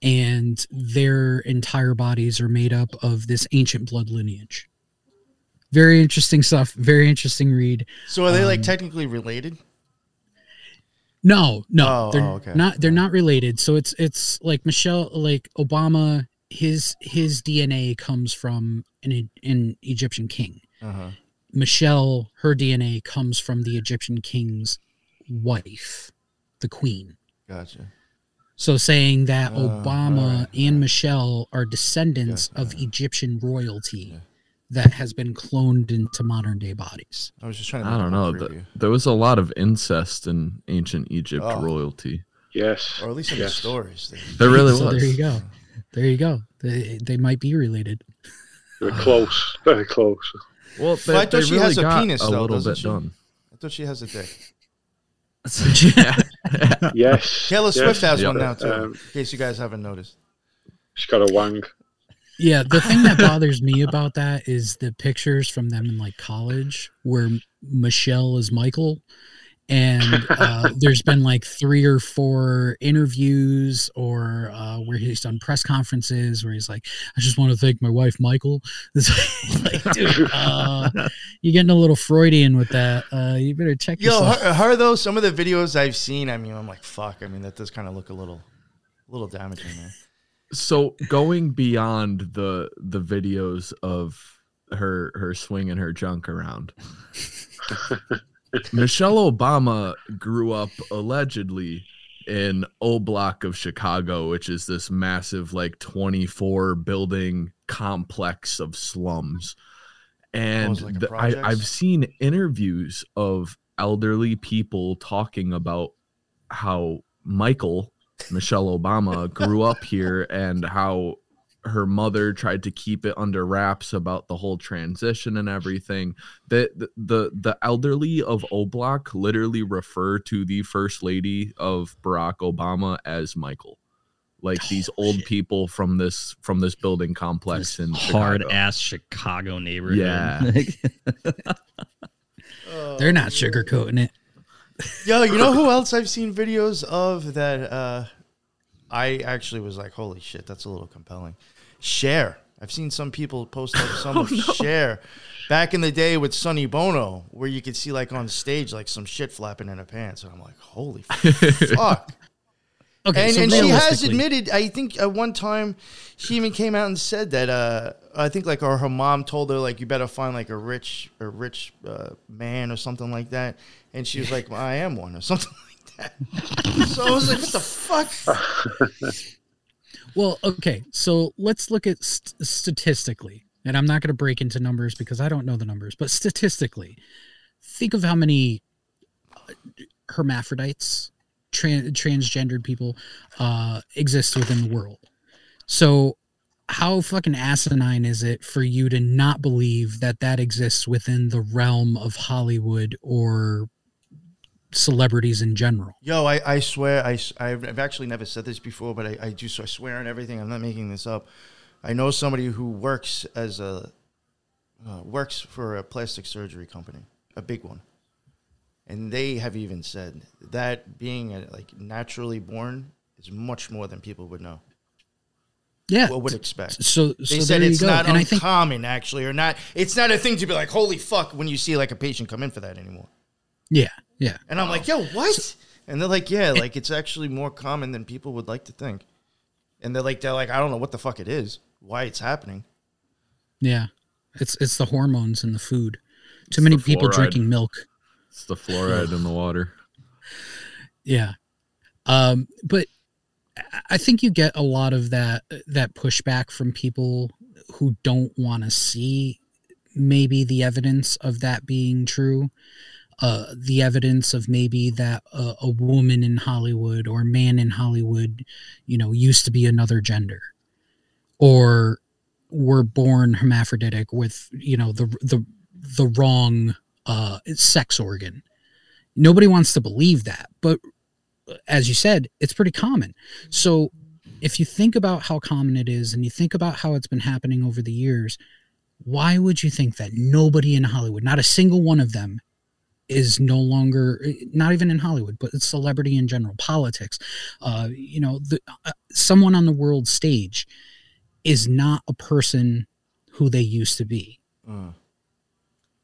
and their entire bodies are made up of this ancient blood lineage. Very interesting stuff. Very interesting read. So are they like Um, technically related? No, no, Oh, they're oh, okay. not. They're not related. So it's it's like Michelle, like Obama. His his DNA comes from an an Egyptian king. Uh-huh. Michelle, her DNA comes from the Egyptian king's wife, the queen. Gotcha. So saying that Oh, Obama alright, and Michelle are descendants of Egyptian royalty that has been cloned into modern day bodies. I was just trying to. I don't know. creepy. th- there was a lot of incest in ancient Egypt Oh. royalty. Yes. or at least in yes. the stories. There really so was. there you go. There you go. They, they might be related. Very close. Very close. Well, Well, I thought she has a penis, a though, little doesn't bit she? done. I thought she has a dick. *laughs* yeah. Yes. Taylor yes, Swift has Yep. one now too. Um, in case you guys haven't noticed. she's got a wang. Yeah, the thing that *laughs* bothers me about that is the pictures from them in like college where Michelle is Michael. And *laughs* uh, there's been like three or four interviews or uh, where he's done press conferences where he's like, I just want to thank my wife, Michael. *laughs* It's like, dude, uh, you're getting a little Freudian with that. Uh, you better check Yo, yourself. her, her though. Some of the videos I've seen, I mean, I'm like, fuck. I mean, that does kind of look a little, a little damaging, man. So going beyond the the videos of her her swinging her junk around, *laughs* Michelle Obama grew up allegedly in O Block of Chicago, which is this massive like 24 building complex of slums. And oh, it's like the- I. I've seen interviews of elderly people talking about how Michael, Michelle Obama, grew up here and how her mother tried to keep it under wraps about the whole transition and everything. The the the, the elderly of O Block literally refer to the first lady of Barack Obama as Michael. Like these old people from this from this building complex in hard Chicago. ass Chicago neighborhood. Yeah. *laughs* They're not sugarcoating it. Yo, you know who *laughs* else I've seen videos of that? Uh, I actually was like, holy shit, that's a little compelling. Cher. I've seen some people post up *laughs* some of Cher back in the day with Sonny Bono, where you could see like on stage like some shit flapping in her pants, and I'm like, holy *laughs* fuck. Okay, and so and she has admitted, I think at one time she even came out and said that uh, I think like or her mom told her like you better find like a rich a rich uh, man or something like that, and she was like, well, I am one or something *laughs* like that. so I was like, what the fuck? Well, okay, so let's look at st- statistically, and I'm not going to break into numbers because I don't know the numbers, but statistically, think of how many uh, hermaphrodites, tran- transgendered people, uh, exist within the world. So, how fucking asinine is it for you to not believe that that exists within the realm of Hollywood or celebrities in general? Yo, I, I swear, I, I've, actually never said this before, but I, I do, so I swear on everything. I'm not making this up. I know somebody who works as a, uh, works for a plastic surgery company, a big one. And they have even said that being a, like naturally born is much more than people would know. Yeah, What would expect. So, They so said it's not and I think uncommon, actually, or not. It's not a thing to be like, holy fuck, when you see like a patient come in for that anymore. Yeah, yeah. And I'm like, yo, what? And they're like, yeah, like it's actually more common than people would like to think. And they're like, they're like, I don't know what the fuck it is, why it's happening. Yeah, it's it's the hormones in the food. Too many people drinking milk. It's the fluoride in the water. Yeah, um, but I- I think you get a lot of that that pushback from people who don't want to see maybe the evidence of that being true. Uh, the evidence of maybe that a woman in Hollywood or a man in Hollywood, you know, used to be another gender, or were born hermaphroditic with you know the the the wrong uh, sex organ. Nobody wants to believe that, but as you said, it's pretty common. So if you think about how common it is and you think about how it's been happening over the years, why would you think that nobody in Hollywood, not a single one of them, is no longer not even in Hollywood, but it's celebrity in general, politics. Uh, you know, the, uh, someone on the world stage is not a person who they used to be. Uh.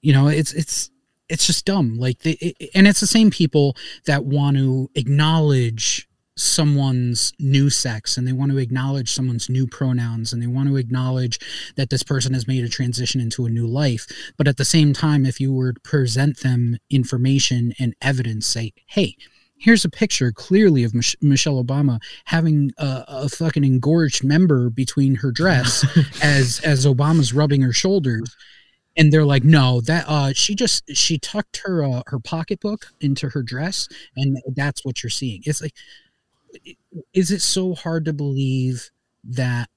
You know, it's it's it's just dumb. Like, they, it, and it's the same people that want to acknowledge someone's new sex and they want to acknowledge someone's new pronouns and they want to acknowledge that this person has made a transition into a new life. But at the same time if you were to present them information and evidence say hey here's a picture clearly of Mich- Michelle Obama having a, a fucking engorged member between her dress *laughs* as as Obama's rubbing her shoulders and they're like no that uh she just she tucked her uh, her pocketbook into her dress and that's what you're seeing. It's like is it so hard to believe that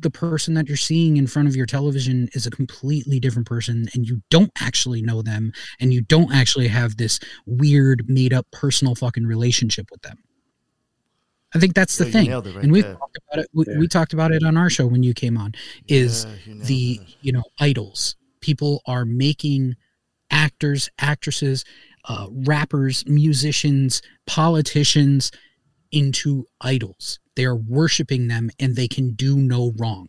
the person that you're seeing in front of your television is a completely different person and you don't actually know them and you don't actually have this weird made up personal fucking relationship with them? I think that's the Yeah, thing. right and we talked about it we, Yeah. we talked about it on our show when you came on is Yeah, you nailed the you know idols. People are making actors actresses uh, rappers musicians politicians into idols they are worshiping them and they can do no wrong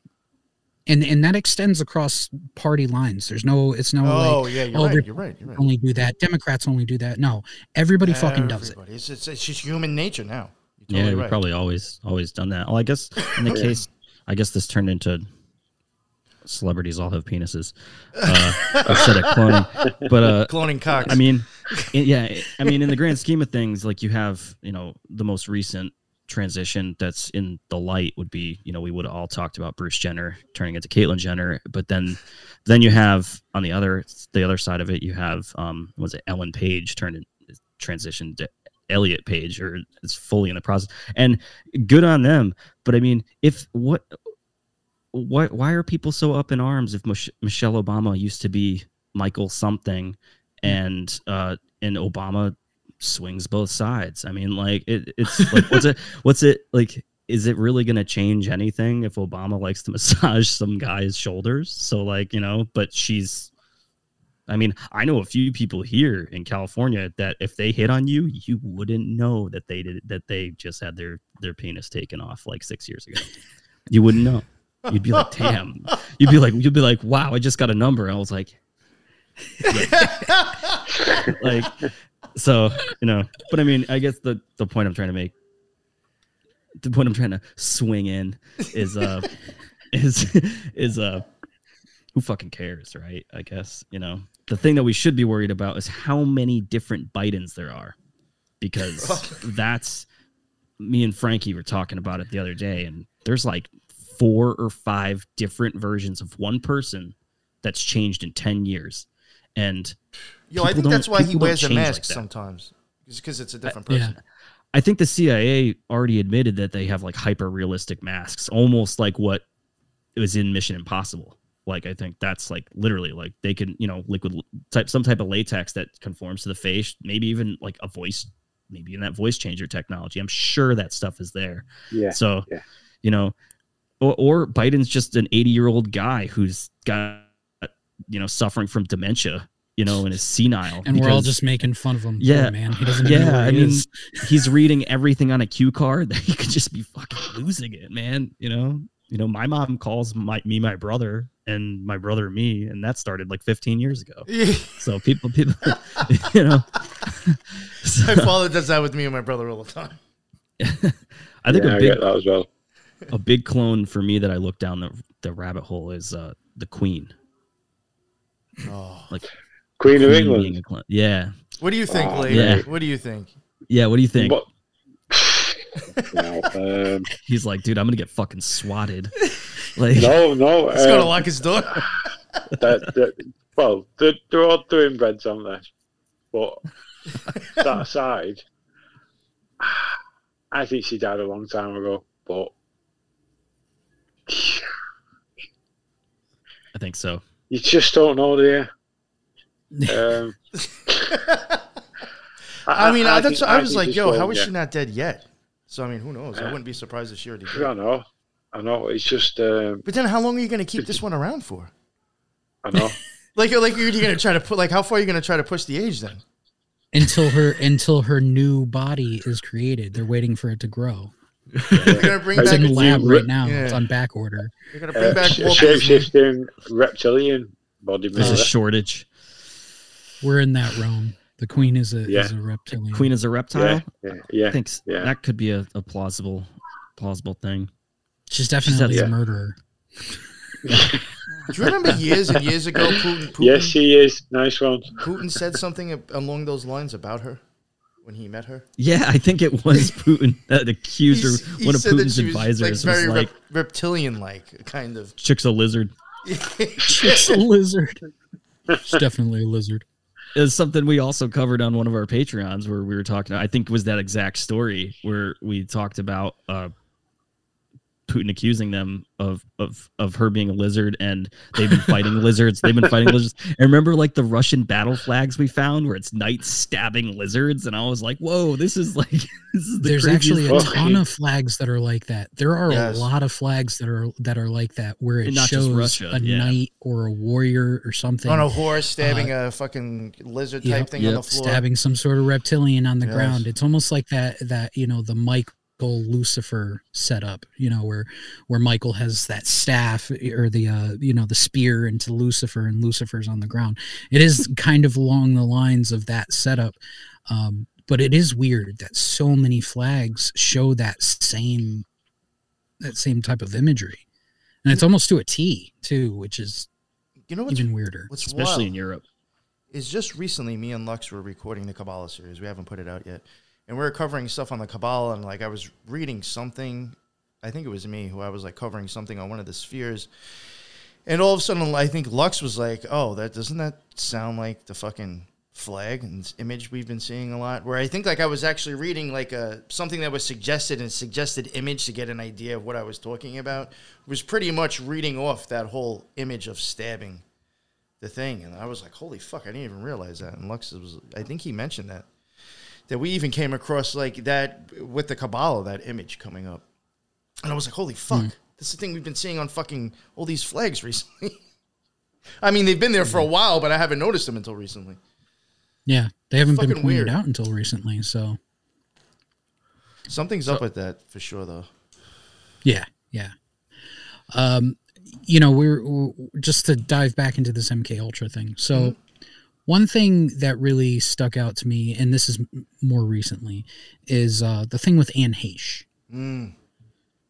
and and that extends across party lines there's no it's no Oh, like yeah, you're oh, right, you're right, you're right. only do that democrats only do that no everybody fucking does it It's, it's, it's just human nature now. You're yeah, totally we right. probably always always done that. Well, I guess in the oh, case, I guess this turned into celebrities all have penises uh, instead of cloning. But uh, Cloning cocks. I mean, yeah, I mean, in the grand scheme of things, like you have, you know, the most recent transition that's in the light would be, you know, we would have all talked about Bruce Jenner turning into Caitlyn Jenner, but then, then you have on the other the other side of it, you have um, was it Ellen Page turned in, transitioned to Elliot Page, or is fully in the process, and good on them. But I mean, if what why why are people so up in arms if Mich- Michelle Obama used to be Michael something and uh and Obama swings both sides? I mean, like it, it's like what's it *laughs* what's it like is it really going to change anything if Obama likes to *laughs* massage some guy's shoulders? So like, you know, but she's I mean, I know a few people here in California that if they hit on you, you wouldn't know that they did that they just had their their penis taken off like 6 years ago. You wouldn't know. You'd be like, "Damn." You'd be like you'd be like, "Wow, I just got a number." And I was like, *laughs* like so, you know, but I mean, I guess the the point I'm trying to make the point I'm trying to swing in is uh *laughs* is is uh who fucking cares, right? I guess, you know. The thing that we should be worried about is how many different Bidens there are. Because *laughs* that's me and Frankie were talking about it the other day, and there's like four or five different versions of one person that's changed in 10 years. And Yo, I think that's why he wears a change like mask sometimes. because it's a different Yeah. person. I think the CIA already admitted that they have like hyper realistic masks, almost like what was in Mission Impossible. Like I think that's like literally like they can you know liquid type some type of latex that conforms to the face, maybe even like a voice, maybe in that voice changer technology. I'm sure that stuff is there. Yeah, So yeah. you know, or, or Biden's just an 80 year old guy who's got you know suffering from dementia. You know, and is senile. And we're all just making fun of him. Poor yeah, man. He doesn't *laughs* yeah. know where I he mean, is. he's *laughs* reading everything on a cue card. That he could just be fucking losing it, man. You know, you know. My mom calls my me my brother, and my brother me, and that started like 15 years ago. Yeah. *laughs* So people, people, you know. My father does that with me and my brother all the time. I think Yeah, a I big get that as well. A big clone for me that I look down the the rabbit hole is uh the Queen. Oh. Like Queen of England? clone. Yeah. What do you think, Oh, Lee? yeah. What do you think? Yeah. What do you think? What- *laughs* No, um, He's like, dude, I'm gonna get fucking swatted. *laughs* Like, no, no. He's gonna um, lock his door. *laughs* that, that, well, they're, they're all doing breads, aren't they? But that aside, *sighs* I think she died a long time ago. But I think so. you just don't know, do you? Um, *laughs* I, mean, I, that's think- I was think like, yo, wrong, how is yeah. she not dead yet? So I mean, who knows? I wouldn't be surprised if she already I did. don't know. I know. It's just. Um, But then, how long are you going to keep this one around for? I know. *laughs* Like, like you're going to try to put like how far are you going to try to push the age then? until her until her new body is created. They're waiting for it to grow. You're going to bring It's back in the lab right now. Yeah. It's on back order. You're going to bring uh, back sh- Walt shape shifting reptilian body. There's a shortage. We're in that realm. The queen is a Yeah. is a reptilian. Queen is a reptile. Yeah, yeah, yeah. I think yeah. that could be a, a plausible plausible thing. She's definitely had- a murderer. Do you remember years and years ago, Putin? *laughs* Putin Yes, she is. Nice one. Putin said something along those lines about her when he met her. Yeah, I think it was *laughs* Putin that accused He's- her. he One of Putin's advisors like, was like, rep- reptilian-like, kind of. "Chick's a lizard." *laughs* She's a lizard. She's definitely a lizard. is something we also covered on one of our Patreons where we were talking. I think it was that exact story where we talked about uh, Putin accusing them of of of her being a lizard, and they've been fighting *laughs* lizards. They've been fighting lizards. And remember, like the Russian battle flags we found, where it's knights stabbing lizards, and I was like, "Whoa, this is like *laughs* this is the There's actually a fucking- ton of flags that are like that. There are Yes. a lot of flags that are that are like that, where it And not just shows Russia, a yeah. knight or a warrior or something On a horse, stabbing uh, a fucking lizard type Yep, thing on the floor. stabbing some sort of reptilian on the Yes. ground. It's almost like that that you know the Michael Lucifer setup, you know, where where Michael has that staff or the uh you know the spear into Lucifer and Lucifer's on the ground. It is kind of along the lines of that setup. Um but it is weird that so many flags show that same that same type of imagery. And it's almost to a T too, which is You know what's, even weirder. what's especially wild in Europe. is just recently me and Lux were recording the Kabbalah series. We haven't put it out yet. And we are covering stuff on the Kabbalah and like I was reading something I think it was me who I was like covering something on one of the spheres. And all of a sudden I think Lux was like, "Oh, that doesn't that sound like the fucking flag and image we've been seeing a lot?" Where I think like I was actually reading like a something that was suggested and suggested image to get an idea of what I was talking about was pretty much reading off that whole image of stabbing the thing, and I was like, "Holy fuck!" I didn't even realize that. And Lux was, I think he mentioned that that we even came across like that with the Kabbalah, that image coming up, and I was like, "Holy fuck!" This is the thing we've been seeing on fucking all these flags recently. *laughs* I mean, they've been there for a while, but I haven't noticed them until recently. Yeah, they haven't been pointed weird. out until recently, so Something's up with that for sure, though. Yeah, yeah. Um, you know, we're, we're just to dive back into this MK Ultra thing. So, Mm-hmm. One thing that really stuck out to me, and this is more recently, is uh, the thing with Anne Heche. Mm.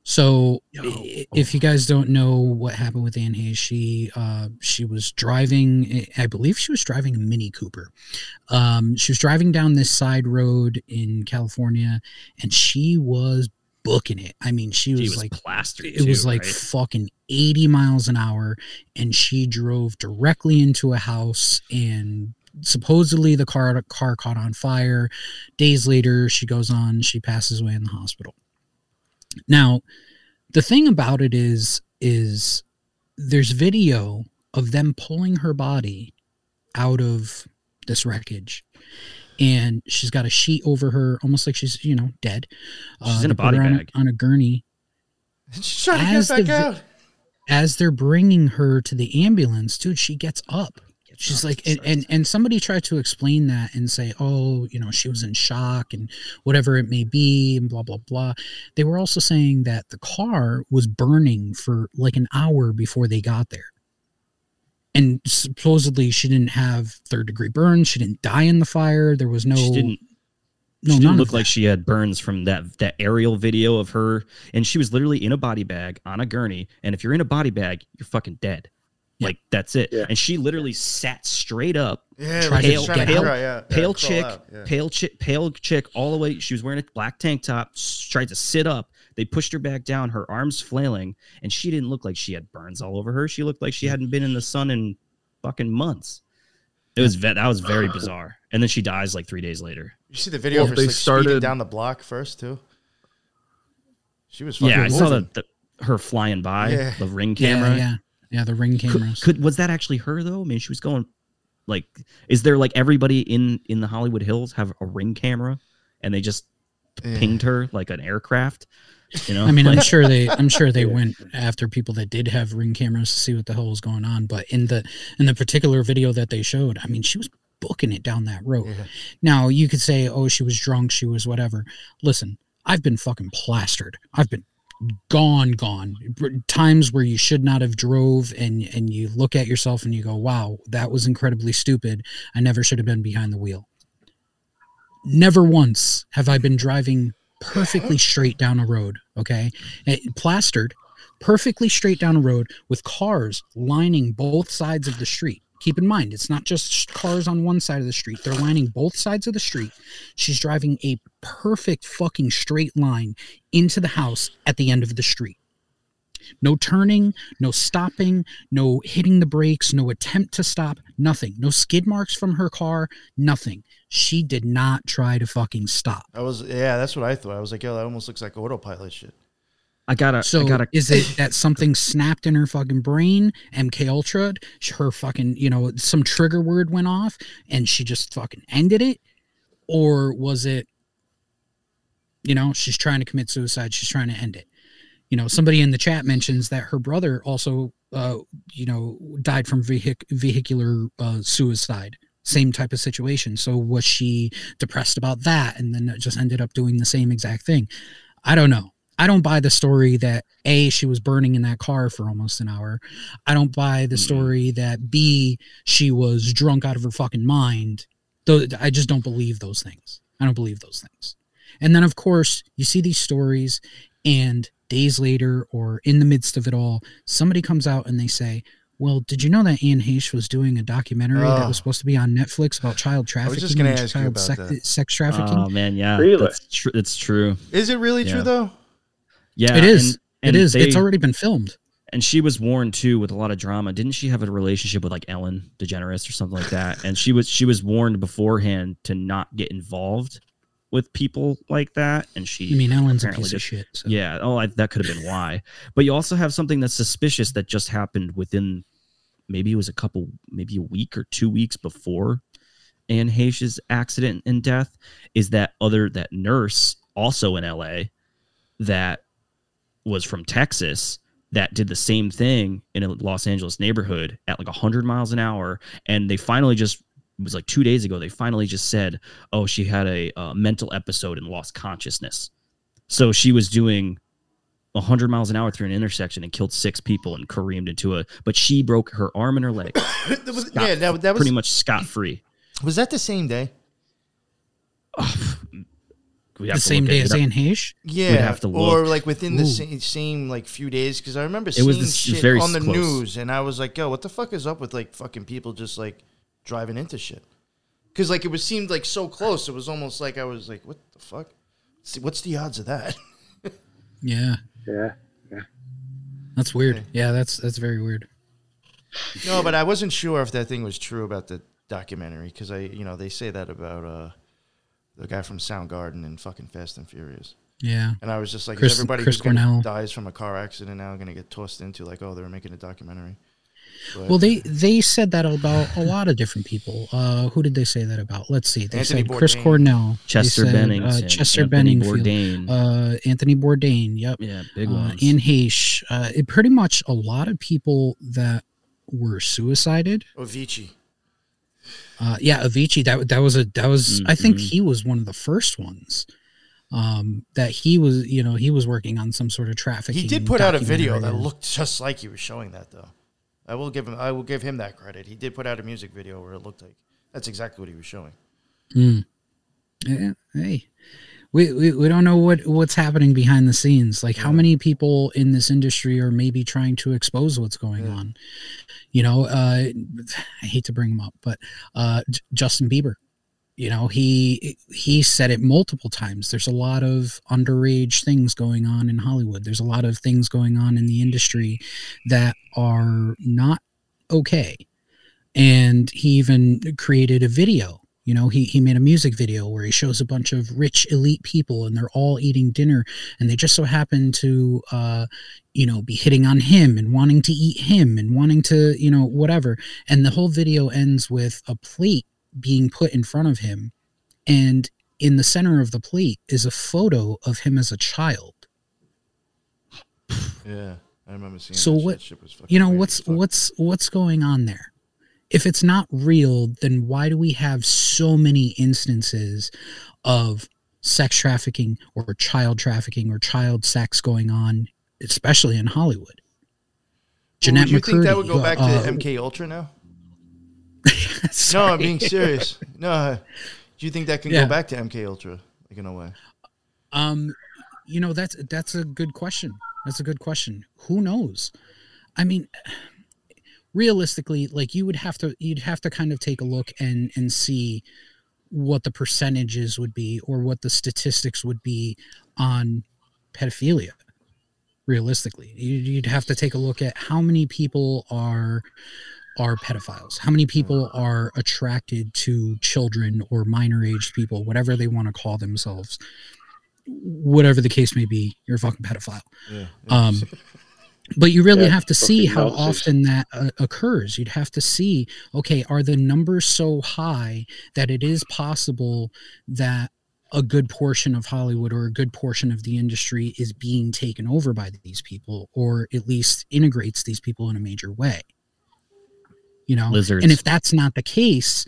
So, if you guys don't know what happened with Anne Heche, she uh, she was driving. I believe she was driving a Mini Cooper. Um, she was driving down this side road in California, and she was booking it. I mean, she was, She was like plastered, It was like right? fucking eighty miles an hour, and she drove directly into a house and. Supposedly the car car caught on fire. Days later, she goes on. She passes away in the hospital. Now, the thing about it is is there's video of them pulling her body out of this wreckage and she's got a sheet over her almost like she's you know dead Uh, She's in a put her body on bag. on a gurney. *laughs* She's trying to As get back vi- out. as they're bringing her to the ambulance dude she gets up. She's like and, and and somebody tried to explain that and say oh you know she was in shock and whatever it may be and blah blah blah. They were also saying that the car was burning for like an hour before they got there and supposedly she didn't have third degree burns. She didn't die in the fire. There was no she didn't no she none didn't look like she had burns from that that aerial video of her. And she was literally in a body bag on a gurney. And if you're in a body bag you're fucking dead. Like that's it. And she literally sat straight up Yeah, like pale, to pale, yeah, yeah, pale chick pale chick pale chick all the way. She was wearing a black tank top tried to sit up they pushed her back down her arms flailing and she didn't look like she had burns all over her she looked like she hadn't been in the sun in fucking months It was that was very *sighs* bizarre. And then she dies like three days later. You see the video Well, of her they like, speeding started- down the block first too. She was fucking Yeah, I saw the, the her flying by Yeah. the ring camera. yeah, yeah. The ring Could, cameras. could was that actually her though? I mean, she was going like, is there like everybody in in the Hollywood Hills have a ring camera, and they just Yeah. pinged her like an aircraft? You know, I mean, I'm sure they, I'm sure they went after people that did have ring cameras to see what the hell was going on. But in the in the particular video that they showed, I mean, she was booking it down that road. Yeah. Now you could say, oh, she was drunk, she was whatever. Listen, I've been fucking plastered. I've been gone, gone. Times where you should not have drove, and and you look at yourself and you go, wow, that was incredibly stupid. I never should have been behind the wheel. Never once have I been driving perfectly straight down a road, okay? Eh, plastered, perfectly straight down a road with cars lining both sides of the street. Keep in mind, it's not just cars on one side of the street. They're lining both sides of the street. She's driving a perfect fucking straight line into the house at the end of the street. No turning, no stopping, no hitting the brakes, no attempt to stop, nothing. No skid marks from her car, nothing. She did not try to fucking stop. I was yeah, that's what I thought. I was like, yo, that almost looks like autopilot shit. I gotta, So I gotta. is it that something snapped in her fucking brain? MK Ultra, her fucking, you know, some trigger word went off and she just fucking ended it, or was it, you know, she's trying to commit suicide, she's trying to end it. You know, somebody in the chat mentions that her brother also, uh, you know, died from vehic- vehicular uh, suicide. Same type of situation. So was she depressed about that, and then just ended up doing the same exact thing? I don't know. I don't buy the story that A, she was burning in that car for almost an hour. I don't buy the story that B, she was drunk out of her fucking mind. Though I just don't believe those things. I don't believe those things. And then of course, you see these stories and days later or in the midst of it all, somebody comes out and they say, well, did you know that Anne Heche was doing a documentary that was supposed to be on Netflix about child trafficking? just gonna and ask you child about sex, that. sex trafficking. Oh man, yeah, Really? that's true. It's true. Is it really Yeah. true though? Yeah, it is. and- and it is. it's already been filmed. and she was warned too with a lot of drama. Didn't she have a relationship with like Ellen DeGeneres or something like that? And she was she was warned beforehand to not get involved with people like that. And she, I mean, Ellen's a piece of shit. So. Yeah. Oh, I, that could have been why. But you also have something that's suspicious that just happened within maybe it was a couple, maybe a week or two weeks before Anne Heche's accident and death. Is that other that nurse also in L.A. that was from Texas that did the same thing in a Los Angeles neighborhood at like 100 miles an hour. And they finally just, it was like two days ago, they finally just said, oh, she had a uh, mental episode and lost consciousness. So she was doing 100 miles an hour through an intersection and killed six people and careened into a, but she broke her arm and her leg. *coughs* That was- Scot- yeah, that, that was pretty much scot free. Was that the same day? *sighs* The same day as Anne Heche? Yeah, have to or like within the same, same like few days because I remember It seeing was the s- shit very on the close. news and I was like, "Yo, what the fuck is up with like fucking people just like driving into shit?" Because like it was seemed like so close, it was almost like I was like, "What the fuck? See, What's the odds of that?" *laughs* Yeah, Yeah. that's weird. Yeah, that's that's very weird. no, but I wasn't sure if that thing was true about the documentary because I, you know, they say that about uh the guy from Soundgarden and fucking Fast and Furious. Yeah. And I was just like, Chris- everybody Chris who's Cornell. dies from a car accident now going to get tossed into like, oh, they were making a documentary? But- Well, they they said that about a lot of different people. Uh, who did they say that about? Let's see. They Anthony said Chris Cornell, Chester said, Bennington, uh, Chester Anthony Benningfield, Bourdain. uh, Anthony Bourdain. Yep. Yeah, big uh, ones. Anne Heche. Uh, it pretty much a lot of people that were suicided. Avicii. Uh, yeah, Avicii. That that was a that was. I think Mhm. he was one of the first ones. Um, that he was, you know, he was working on some sort of trafficking. He did put out a video that looked just like he was showing that, though. I will give him. I will give him that credit. He did put out a music video where it looked like that's exactly what he was showing. Mm. Yeah, hey, we, we we don't know what what's happening behind the scenes. Like how many people in this industry are maybe trying to expose what's going on. You know, uh, I hate to bring him up, but uh, J- Justin Bieber. You know, he he said it multiple times. There's a lot of underage things going on in Hollywood. There's a lot of things going on in the industry that are not okay and he even created a video you know he, he made a music video where he shows a bunch of rich elite people and they're all eating dinner and they just so happen to uh you know be hitting on him and wanting to eat him and wanting to you know whatever and the whole video ends with a plate being put in front of him and in the center of the plate is a photo of him as a child Yeah, I remember seeing. so that what shit was fucking you know what's what's what's going on there if it's not real then why do we have so many instances of sex trafficking or child trafficking or child sex going on especially in hollywood Jeanette Would you think that would go back uh, to MK Ultra now? *laughs* no. I'm being serious. No, do you think that can Yeah. go back to MK Ultra, like in a way? Um, you know that's that's a good question. That's a good question. Who knows? I mean, realistically, like you would have to you'd have to kind of take a look and and see what the percentages would be or what the statistics would be on pedophilia. Realistically, you'd you'd have to take a look at how many people are are pedophiles how many people are attracted to children or minor aged people whatever they want to call themselves whatever the case may be, you're a fucking pedophile. Yeah. Um, *laughs* but you really Yeah, have to see how Nazis. often that uh, occurs. You'd have to see, okay, are the numbers so high that it is possible that a good portion of Hollywood or a good portion of the industry is being taken over by these people, or at least integrates these people in a major way? You know, Lizards. and if that's not the case,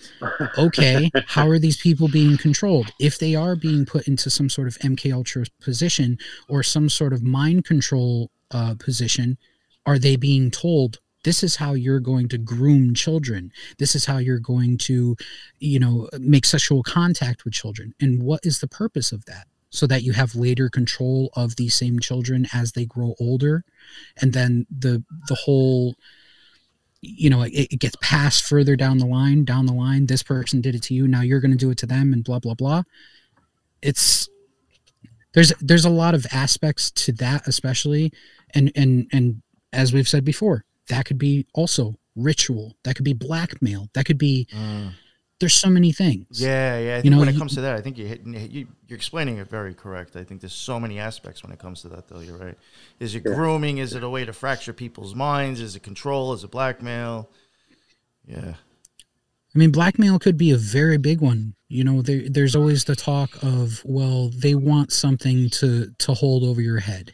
okay, how are these people being controlled? If they are being put into some sort of MK Ultra position or some sort of mind control uh, position, are they being told this is how you're going to groom children? This is how you're going to, you know, make sexual contact with children? And what is the purpose of that? So that you have later control of these same children as they grow older, and then the the whole you know it, it gets passed further down the line down the line this person did it to you now you're going to do it to them and blah blah blah. It's there's there's a lot of aspects to that especially and and and as we've said before that could be also ritual that could be blackmail that could be mm. There's so many things Yeah, yeah. I You know, when it you- comes to that, I think you're you, you're explaining it very correct. I think there's so many aspects when it comes to that, though. You're right. Is it Yeah. grooming? Is it a way to fracture people's minds? Is it control? Is it blackmail? Yeah. I mean, blackmail could be a very big one. You know, there, there's always the talk of, well, they want something to to hold over your head.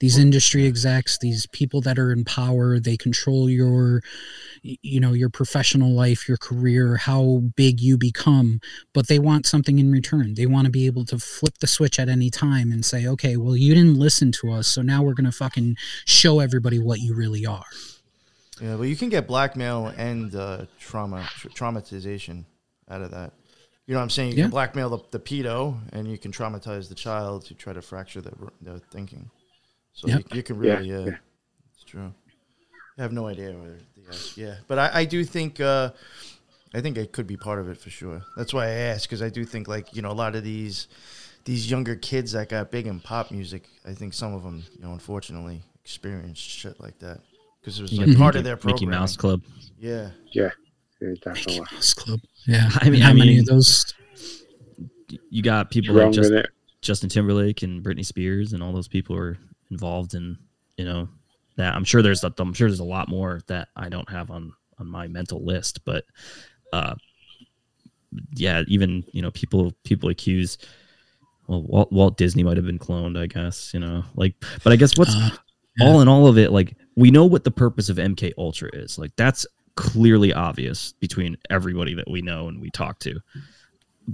These industry execs, these people that are in power, they control your, you know, your professional life, your career, how big you become, but they want something in return. They want to be able to flip the switch at any time and say, okay, well, you didn't listen to us, so now we're gonna fucking show everybody what you really are. Yeah, but you can get blackmail and uh, trauma, tra- traumatization out of that. You know what I'm saying? You Yeah. can blackmail the, the pedo and you can traumatize the child to try to fracture their, their thinking. So Yep. you, you can really, yeah, yeah. it's true. I have no idea whether, the, uh, yeah, but I, I do think, uh, I think it could be part of it for sure. That's why I asked because I do think like you know a lot of these these younger kids that got big in pop music. I think some of them, you know, unfortunately experienced shit like that because it was You like got part Mickey- of their Mickey. Mouse Club. Yeah. Yeah, yeah definitely. Mouse Club. Yeah. *laughs* I mean, how I many of those? You got people like Justin. Justin Timberlake and Britney Spears and all those people are involved in you know that. I'm sure there's a, I'm sure there's a lot more that I don't have on on my mental list, but uh, yeah, even you know people people accuse. Well, Walt, Walt Disney might have been cloned, I guess. You know, like, but I guess what's Uh, all in all of it, like we know what the purpose of MK Ultra is. Like that's clearly obvious between everybody that we know and we talk to.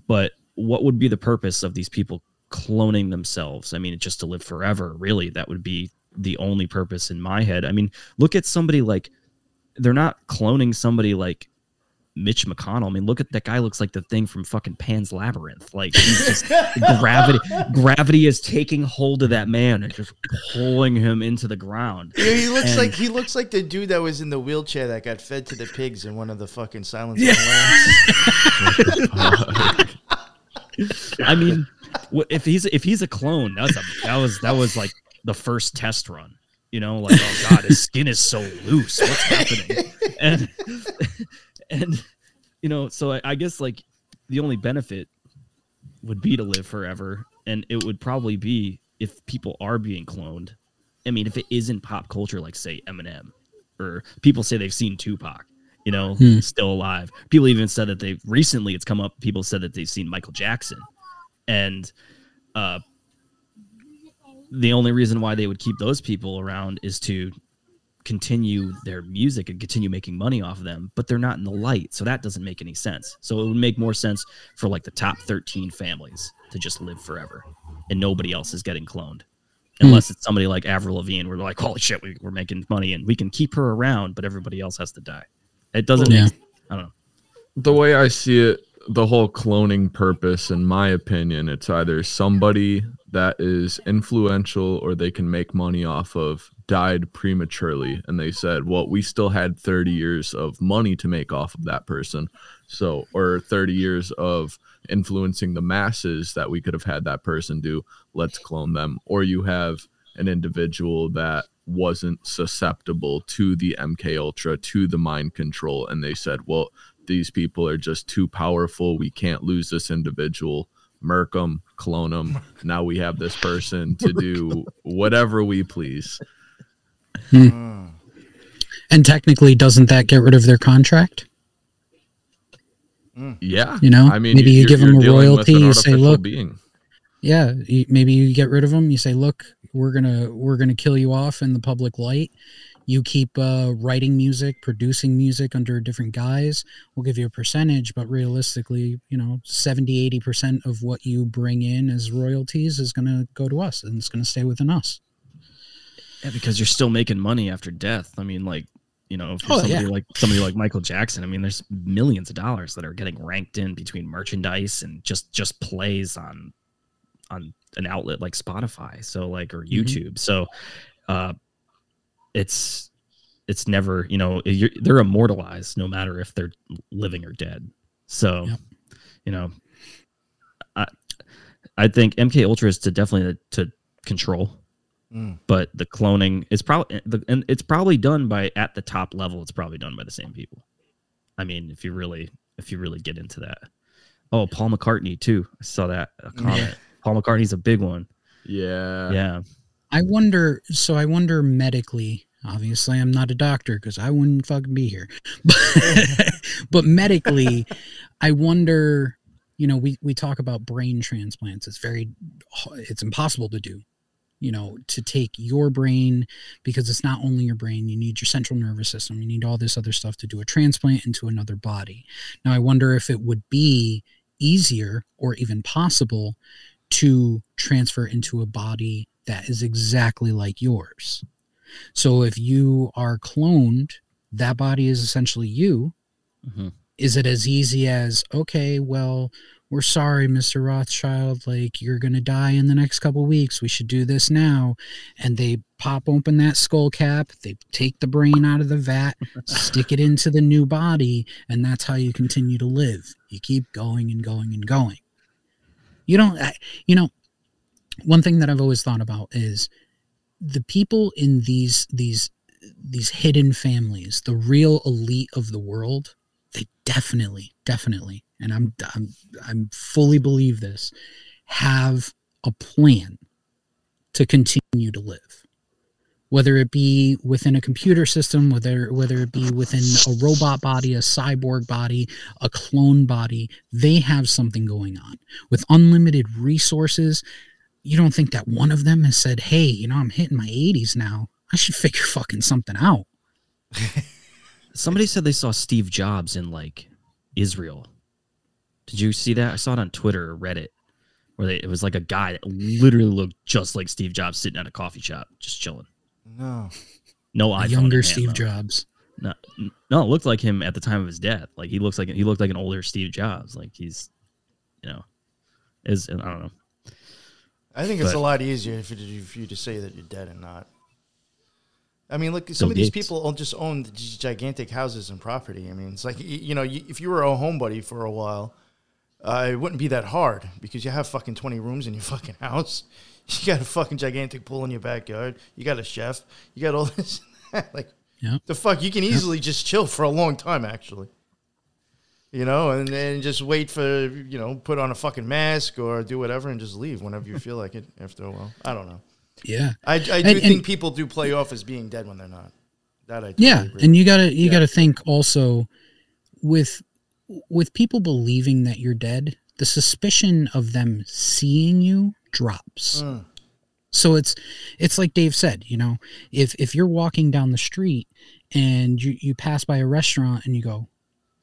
But what would be the purpose of these people cloning themselves? I mean, just to live forever, really, that would be the only purpose in my head. I mean, look at somebody like they're not cloning somebody like Mitch McConnell. I mean, look at that guy looks like the thing from fucking Pan's Labyrinth. Like he's just *laughs* gravity gravity is taking hold of that man and just pulling him into the ground. Yeah, he looks And- like he looks like the dude that was in the wheelchair that got fed to the pigs in one of the fucking Silence Yeah. of the Lambs. *laughs* I mean, if he's if he's a clone, that's a that was that was like the first test run. You know, like oh god, his skin is so loose. What's happening? And and you know, so I, I guess like the only benefit would be to live forever, and it would probably be if people are being cloned. I mean, if it isn't pop culture, like say Eminem, or people say they've seen Tupac, you know, Hmm. still alive. People even said that they've recently it's come up. People said that they've seen Michael Jackson, and uh, the only reason why they would keep those people around is to continue their music and continue making money off of them, but they're not in the light, so that doesn't make any sense. So it would make more sense for like the top 13 families to just live forever and nobody else is getting cloned. Unless it's somebody like Avril Lavigne, where we're like, holy shit, we, we're making money and we can keep her around, but everybody else has to die. It doesn't Yeah. make, I don't know. the way I see it, the whole cloning purpose, in my opinion, it's either somebody that is influential or they can make money off of died prematurely. And they said, well, we still had 30 years of money to make off of that person. So, or 30 years of influencing the masses that we could have had that person do. Let's clone them. Or you have an individual that wasn't susceptible to the MK Ultra, to the mind control, and they said, "Well, these people are just too powerful. We can't lose this individual. Murk them, clone them. *laughs* Now we have this person to do whatever we please." Hmm. And technically, doesn't that get rid of their contract? Yeah, You know, I mean, maybe you give them a royalty. You say, "Look, being. yeah, maybe you get rid of them. You say, "Look, we're gonna we're gonna kill you off in the public light. You keep uh, writing music, producing music under a different guise. We'll give you a percentage, but realistically, you know, 70, 80 percent of what you bring in as royalties is gonna go to us, and it's gonna stay within us." Yeah, because you're still making money after death. I mean, like, you know, for Oh, somebody yeah. like somebody like Michael Jackson, I mean, there's millions of dollars that are getting ranked in between merchandise and just just plays on on an outlet like Spotify, so like or Mhm. YouTube. So uh it's it's never, you know, you're, they're immortalized no matter if they're living or dead. So, you know, I I think MK Ultra is to definitely to control. Mm. but the cloning is probably and it's probably done by at the top level it's probably done by the same people. I mean if you really if you really get into that. Oh paul mccartney too. I saw that a comment. Paul mccartney's a big one. Yeah, yeah I wonder. So I wonder medically. Obviously, I'm not a doctor because I wouldn't fucking be here. *laughs* but medically, I wonder. You know, we we talk about brain transplants. It's very, it's impossible to do. You know, to take your brain because it's not only your brain. You need your central nervous system. You need all this other stuff to do a transplant into another body. Now, I wonder if it would be easier or even possible to transfer into a body that is exactly like yours. So if you are cloned, that body is essentially you. Mhm. Is it as easy as, okay, well, we're sorry, Mr. Rothschild, like you're going to die in the next couple weeks. We should do this now. And they pop open that skull cap, they take the brain out of the vat, *laughs* stick it into the new body, and that's how you continue to live. You keep going and going and going. You don't, I, you know, one thing that I've always thought about is the people in these these these hidden families, the real elite of the world, they definitely, definitely, and I'm I'm I'm fully believe this, have a plan to continue to live. Whether it be within a computer system, whether whether it be within a robot body, a cyborg body, a clone body, they have something going on. With unlimited resources, you don't think that one of them has said, "Hey, you know, I'm hitting my 80s now. I should figure *laughs* fucking something out." *laughs* somebody said they saw steve jobs in like israel did you see that i saw it on twitter or reddit where they, it was like a guy that literally looked just like steve jobs sitting at a coffee shop just chilling No. no A iPhone younger hand, Steve though. Jobs. No, no, it looked like him at the time of his death. Like he looks like he looked like an older Steve Jobs. Like he's, you know, is I don't know. I think it's But- a lot easier for you, for you to say that you're dead and not. I mean, look, some of these Gates. people all just own these gigantic houses and property. I mean, it's like you know, if you were a homebody for a while, uh, it wouldn't be that hard because you have fucking 20 rooms in your *laughs* fucking house. You got a fucking gigantic pool in your backyard. You got a chef. You got all this. *laughs* like, Yeah. the fuck? You can easily just chill for a long time, actually. You know, and then just wait for, you know, put on a fucking mask or do whatever and just leave whenever you feel like it after a while. I don't know. Yeah. I, I do And- and- think people do play off as being dead when they're not. That I totally yeah agree and you gotta you gotta think also with with people believing that you're dead the suspicion of them seeing you drops Mm. so it's it's like dave said you know if if you're walking down the street and you you pass by a restaurant and you go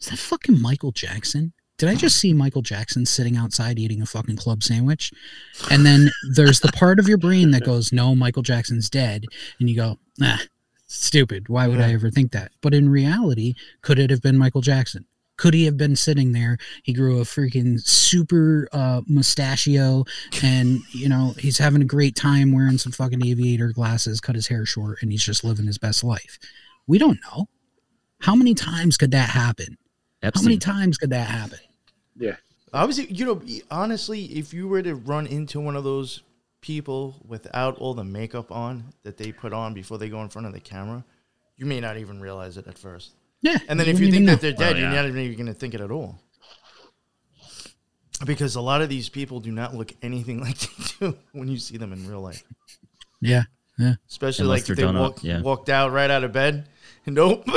is that fucking michael jackson did I just see Michael Jackson sitting outside eating a fucking club sandwich? And then there's the part of your brain that goes, No, Michael Jackson's dead. And you go, Nah, stupid. Why would I ever think that? But in reality, could it have been Michael Jackson? Could he have been sitting there? He grew a freaking super uh, mustachio, and you know he's having a great time wearing some fucking aviator glasses, cut his hair short, and he's just living his best life. We don't know. How many times could that happen? How many times could that happen? Yeah. I was, you know, honestly, if you were to run into one of those people without all the makeup on that they put on before they go in front of the camera, you may not even realize it at first. Yeah. And then you if you think that know. they're dead, Well, you're not even going to think it at all. Because a lot of these people do not look anything *laughs* like they do when you see them in real life. Yeah. Yeah. Especially Unless like if they're up, walk, yeah. walked out right out of bed. *laughs* Nope.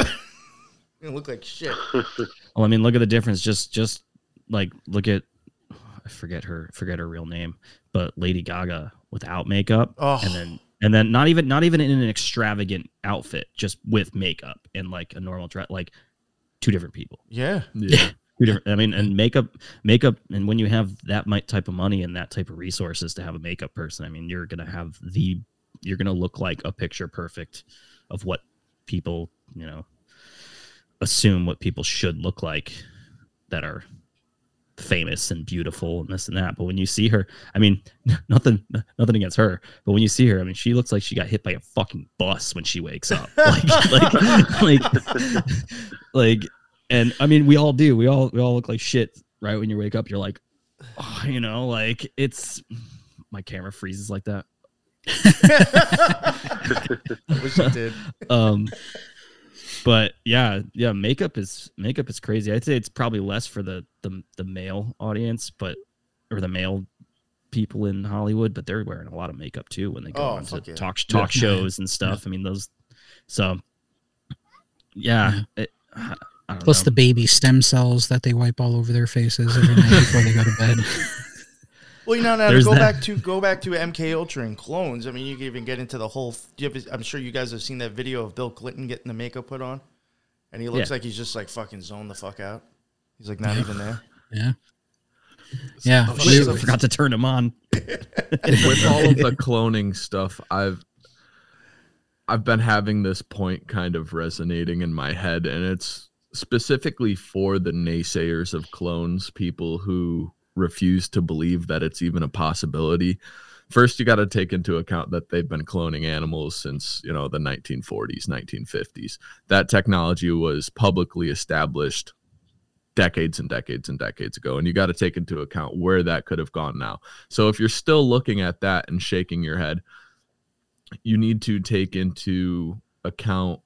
They look like shit. Well, *laughs* oh, I mean, look at the difference. Just, just like look at, I forget her, forget her real name, but Lady Gaga without makeup, Oh. and then, and then not even, not even in an extravagant outfit, just with makeup and like a normal dress, like two different people. Yeah. Yeah. Two different. I mean, and makeup, makeup, and when you have that mi- type of money and that type of resources to have a makeup person, I mean, you're gonna have the, you're gonna look like a picture perfect of what people, you know, assume what people should look like that are famous and beautiful and this and that. But when you see her, I mean, *laughs* nothing, nothing against her, but when you see her, I mean, she looks like she got hit by a fucking bus when she wakes up. *laughs* Like, like, like, *laughs* like, and I mean, we all do. We all, we all look like shit, right? When you wake up, you're like, oh, you know, like it's my camera freezes like that. I wish it did. um but yeah yeah makeup is makeup is crazy i'd say it's probably less for the the, the male audience but or the male people in hollywood but they're wearing a lot of makeup too when they go Oh, on to yeah. talk talk Yeah. shows and stuff i mean those so yeah, it, I don't Plus know. the baby stem cells that they wipe all over their faces every night before they go to bed. *laughs* Well, you know, now to go that. back to go back to MK Ultra and clones. I mean, you can even get into the whole. Do you ever, I'm sure you guys have seen that video of Bill Clinton getting the makeup put on, and he looks Yeah. like he's just like fucking zoned the fuck out. He's like not even there. *laughs* Yeah. Yeah. Oh, I shit. we- forgot to turn him on with *laughs* all of the cloning stuff, I've I've been having this point kind of resonating in my head, and it's specifically for the naysayers of clones, people who refuse to believe that it's even a possibility. First, you got to take into account that they've been cloning animals since you know the 1940s, 1950s. That technology was publicly established decades and decades and decades ago and you got to take into account where that could have gone now so if you're still looking at that and shaking your head you need to take into account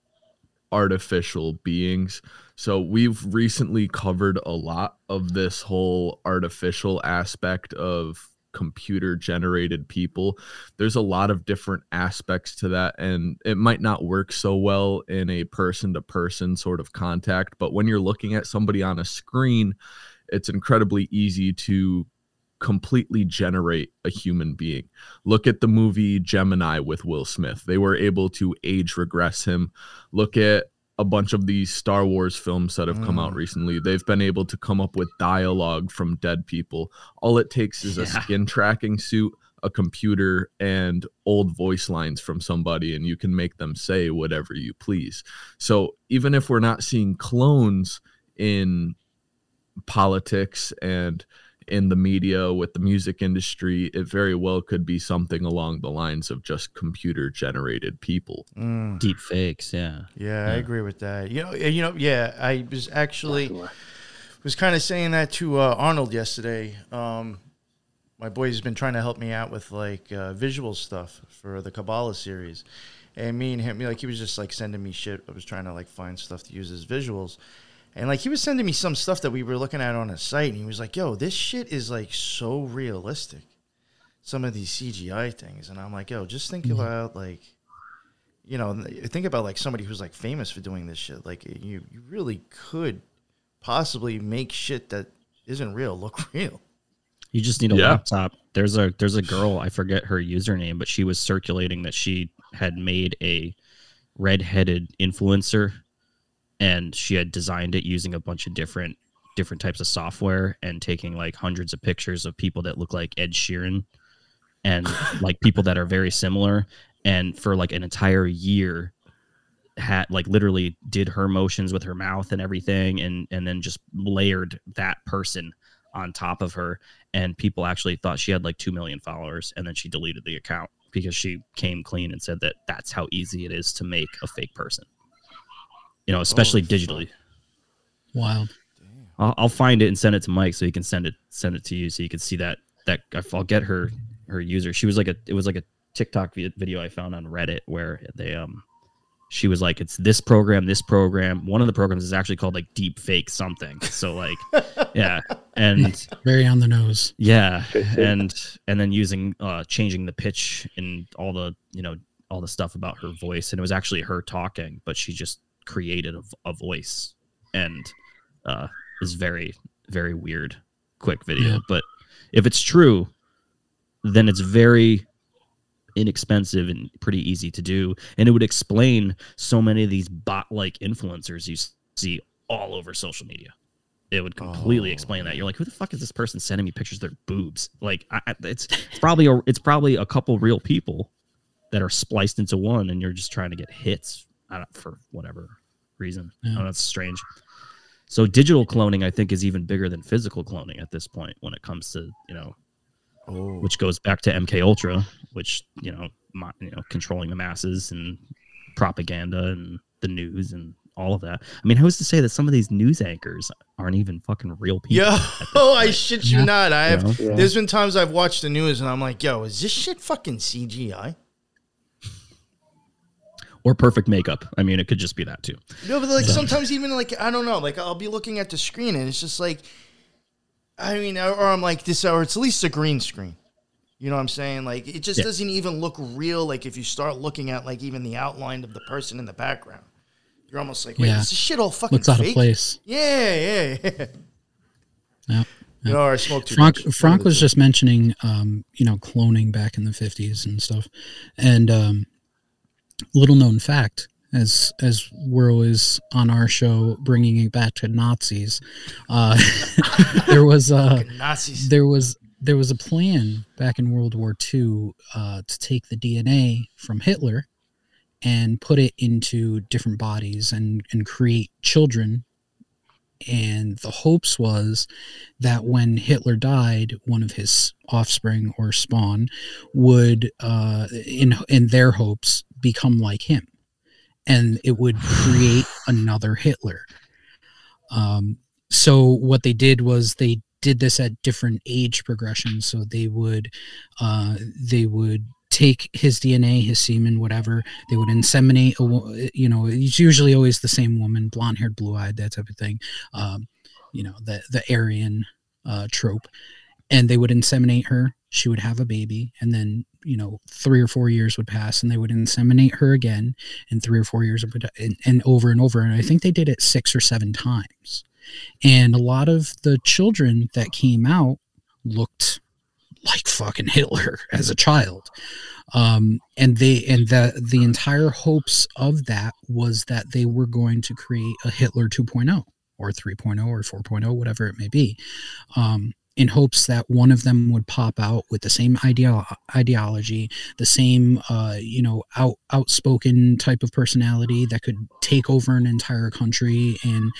artificial beings so we've recently covered a lot of this whole artificial aspect of computer generated people. There's a lot of different aspects to that and it might not work so well in a person to person sort of contact but when you're looking at somebody on a screen it's incredibly easy to completely generate a human being. Look at the movie gemini with will smith. They were able to age regress him. Look at a bunch of these Star Wars films that have come out Mm. recently. They've been able to come up with dialogue from dead people. All it takes is a skin tracking suit, a computer, and old voice lines from somebody, and you can make them say whatever you please. So even if we're not seeing clones in politics and in the media with the music industry, it very well could be something along the lines of just computer generated people. Mm. deep fakes yeah Yeah, I agree with that. You know, you know, yeah. I was actually was kind of saying that to uh, Arnold yesterday. Um, my boy's been trying to help me out with like uh, visual stuff for the Kabbalah series, and me and him, like he was just like sending me shit. I was trying to like find stuff to use as visuals, and like he was sending me some stuff that we were looking at on a site, and he was like, "Yo, this shit is like so realistic." Some of these CGI things, and I'm like, "Yo, just think mm-hmm. about like." You know, think about like somebody who's like famous for doing this shit. Like you, you really could possibly make shit that isn't real look *laughs* real. You just need a Yeah. laptop. There's a there's a girl I forget her username, but she was circulating that she had made a redheaded influencer, and she had designed it using a bunch of different different types of software and taking like hundreds of pictures of people that look like Ed Sheeran and *laughs* like people that are very similar. And for like an entire year, had like literally did her motions with her mouth and everything and and then just layered that person on top of her and people actually thought she had like 2 million followers and then she deleted the account because she came clean and said that that's how easy it is to make a fake person you know especially digitally. Wild. I'll, I'll find it and send it to Mike so he can send it send it to you so you can see that that I'll get her her user. She was like a it was like a TikTok video I found on Reddit where they um she was like it's this program this program. One of the programs is actually called like deep fake something. So like *laughs* yeah. And Very on the nose. yeah. And and then using uh changing the pitch and all the you know all the stuff about her voice. And it was actually her talking but she just created a, a voice and uh is very very weird quick video. Yeah. but if it's true then it's very inexpensive and pretty easy to do. And it would explain so many of these bot like influencers you see all over social media. It would completely explain that. You're like who the fuck is this person sending me pictures of their boobs? Like I, I- it's, it's probably a, it's probably a couple real people that are spliced into one and you're just trying to get hits I don't, for whatever reason I don't know, that's strange so digital cloning i think is even bigger than physical cloning at this point when it comes to you know oh. which goes back to mk ultra which you know mo- you know controlling the masses and propaganda and the news and all of that i mean who's to say that some of these news anchors aren't even fucking real people Yo, *laughs* I shit you Yeah. not. I have. Yeah. There's been times I've watched the news and I'm like, yo, is this shit fucking CGI? Or perfect makeup i mean it could just be that too No, but like So- sometimes even like I don't know, like I'll be looking at the screen and it's just like, I mean, or, I'm like this, or it's at least a green screen. You know what I'm saying? Like it just Yeah. doesn't even look real. Like if you start looking at like even the outline of the person in the background, you're almost like, wait, Yeah. is this shit all fucking Looks out of place. Yeah, yeah, yeah. Yeah. Know, or I smoke too Frank, much. Frank was just mentioning, um, you know, cloning back in the 50s and stuff. And um, little known fact, as as we're always on our show bringing it back to Nazis, uh, *laughs* there was uh, Nazis. there was there was a plan back in World War II uh, to take the DNA from Hitler and put it into different bodies and and create children and the hopes was that when Hitler died, one of his offspring or spawn would, uh, in in their hopes, become like him, and it would create *sighs* another Hitler. Um, so what they did was they did this at different age progressions. So they would, uh, they would take his DNA, his semen, whatever. They would inseminate a, you know, it's usually always the same woman, blonde haired, blue eyed, that type of thing. Um, you know, the the Aryan uh, trope, and they would inseminate her. She would have a baby, and then you know, three or four years would pass, and they would inseminate her again, and three or four years would, and, and over and over. And I think they did it six or seven times. And a lot of the children that came out looked like fucking Hitler as a child. Um, and they and the the entire hopes of that was that they were going to create a Hitler 2.0 or 3.0 or 4.0, whatever it may be, um, in hopes that one of them would pop out with the same ideo- ideology, the same uh, you know out outspoken type of personality that could take over an entire country. And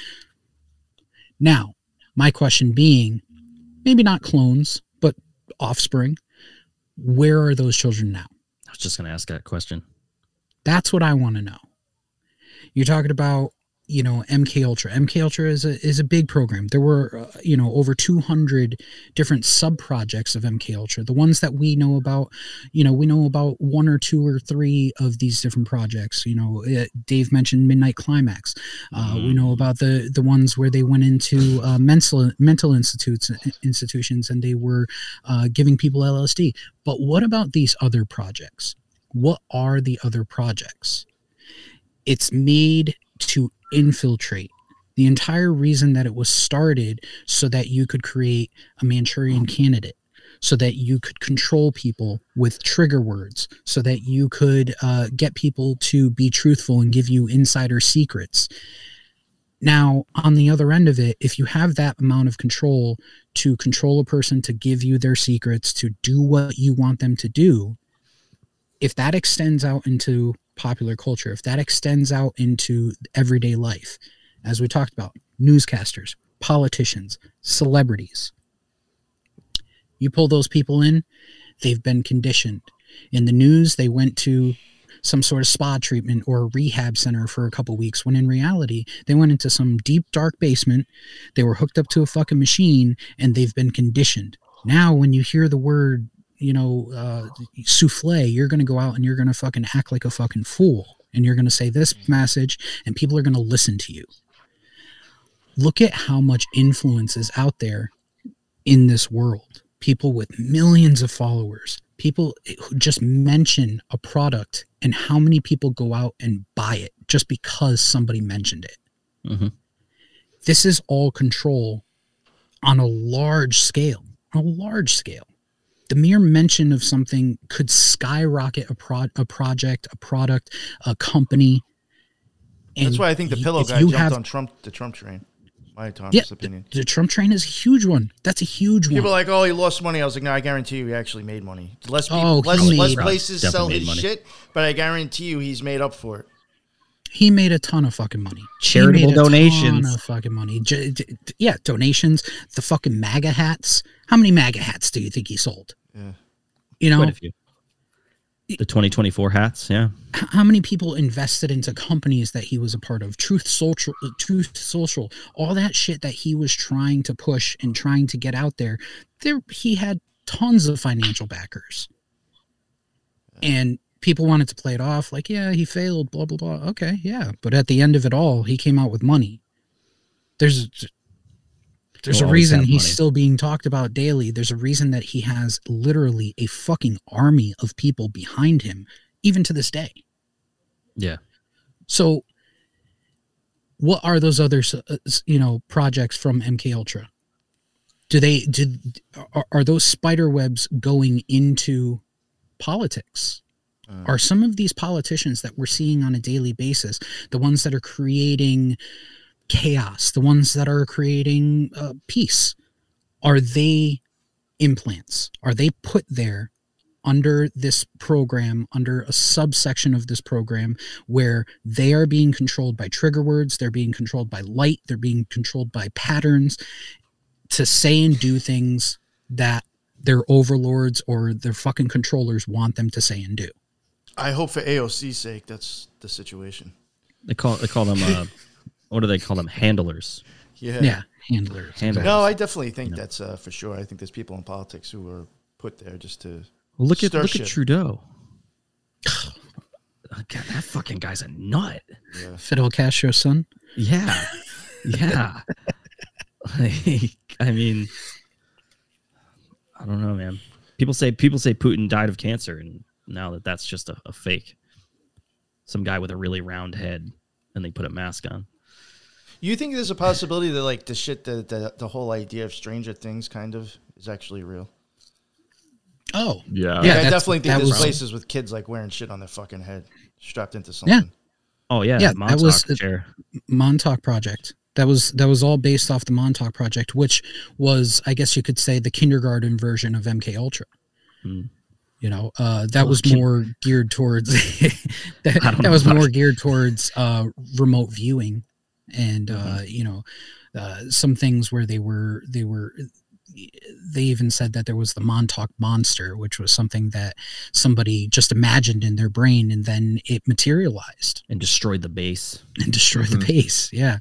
now, my question being, maybe not clones, but offspring. Where are those children now? I was just going to ask that question. That's what I want to know. You're talking about you know mk ultra. Mk ultra is a is a big program. There were uh, you know over 200 different sub projects of mk ultra. The ones that we know about you know we know about one or two or three of these different projects. You know uh, dave mentioned midnight climax. Uh, we know about the the ones where they went into uh, mental mental institutes institutions and they were uh, giving people lsd but what about these other projects? What are the other projects? It's made to infiltrate the entire reason that it was started so that you could create a manchurian candidate so that you could control people with trigger words so that you could uh, get people to be truthful and give you insider secrets. Now on the other end of it if you have that amount of control to control a person to give you their secrets to do what you want them to do if that extends out into popular culture, if that extends out into everyday life, as we talked about, newscasters, politicians, celebrities, you pull those people in, they've been conditioned. In the news, they went to some sort of spa treatment or a rehab center for a couple weeks when in reality they went into some deep dark basement they were hooked up to a fucking machine and they've been conditioned now when you hear the word you know, uh, souffle, you're going to go out and you're going to fucking act like a fucking fool. And you're going to say this message and people are going to listen to you. Look at how much influence is out there in this world. People with millions of followers, people who just mention a product and how many people go out and buy it just because somebody mentioned it. Mm-hmm. This is all control on a large scale, on a large scale the mere mention of something could skyrocket a, pro- a project, a product, a company. That's why I think the pillow guy you jumped have- on Trump, the Trump train. My Tom's Yeah, opinion. the Trump train is a huge one. That's a huge one. People are like, "Oh, he lost money." I was like, "No, I guarantee you, he actually made money. Less oh, people, Oh, less, made- less places sell his money. shit, but I guarantee you, he's made up for it." He made a ton of fucking money. He Charitable made a donations. Ton of fucking money. J- j- yeah, donations. The fucking MAGA hats. How many MAGA hats do you think he sold? Yeah. You know, Quite a few. The 2024 hats, yeah. how many people invested into companies that he was a part of truth social truth social all that shit that he was trying to push and trying to get out there there he had tons of financial backers and people wanted to play it off like yeah he failed blah blah blah okay yeah but at the end of it all he came out with money there's there's He'll a reason he's money. still being talked about daily there's a reason that he has literally a fucking army of people behind him even to this day Yeah. so, what are those other, s- uh, s- you know, projects from MK Ultra? Do they do are, are those spider webs going into politics? Are some of these politicians that we're seeing on a daily basis the ones that are creating chaos, the ones that are creating uh, peace? Are they implants? Are they put there under this program, under a subsection of this program, where they are being controlled by trigger words, they're being controlled by light, they're being controlled by patterns to say and do things that their overlords or their fucking controllers want them to say and do. I hope for AOC's sake, that's the situation. They call they call them uh, what do they call them? Handlers. Yeah. Yeah, handlers. Handlers. No, I definitely think that's uh, for sure. I think there's people in politics who are put there just to Well, look at stir look shit. at Trudeau. *sighs* God, that fucking guy's a nut. Fidel Castro's son. Yeah, yeah. *laughs* Like, I mean, I don't know, man. People say people say Putin died of cancer, and now that that's just a, a fake. Some guy with a really round head, and they put a mask on. You think there's a possibility that like the shit that the, the whole idea of Stranger Things kind of is actually real? Oh, Yeah. Like, Yeah, I definitely think there's was- places with kids like wearing shit on their fucking head, strapped into something. Yeah. Oh yeah, Yeah, Montauk that was chair. Montauk Project. That was that was all based off the Montauk Project, which was, I guess you could say, the kindergarten version of MK Ultra. Hmm. You know, uh, that Well, was kin- more geared towards *laughs* that, that was about more geared towards uh, remote viewing, and Mm-hmm. uh, you know, uh, some things where they were they were they even said that there was the Montauk monster, which was something that somebody just imagined in their brain and then it materialized and destroyed the base *laughs* and destroyed the base. Yeah.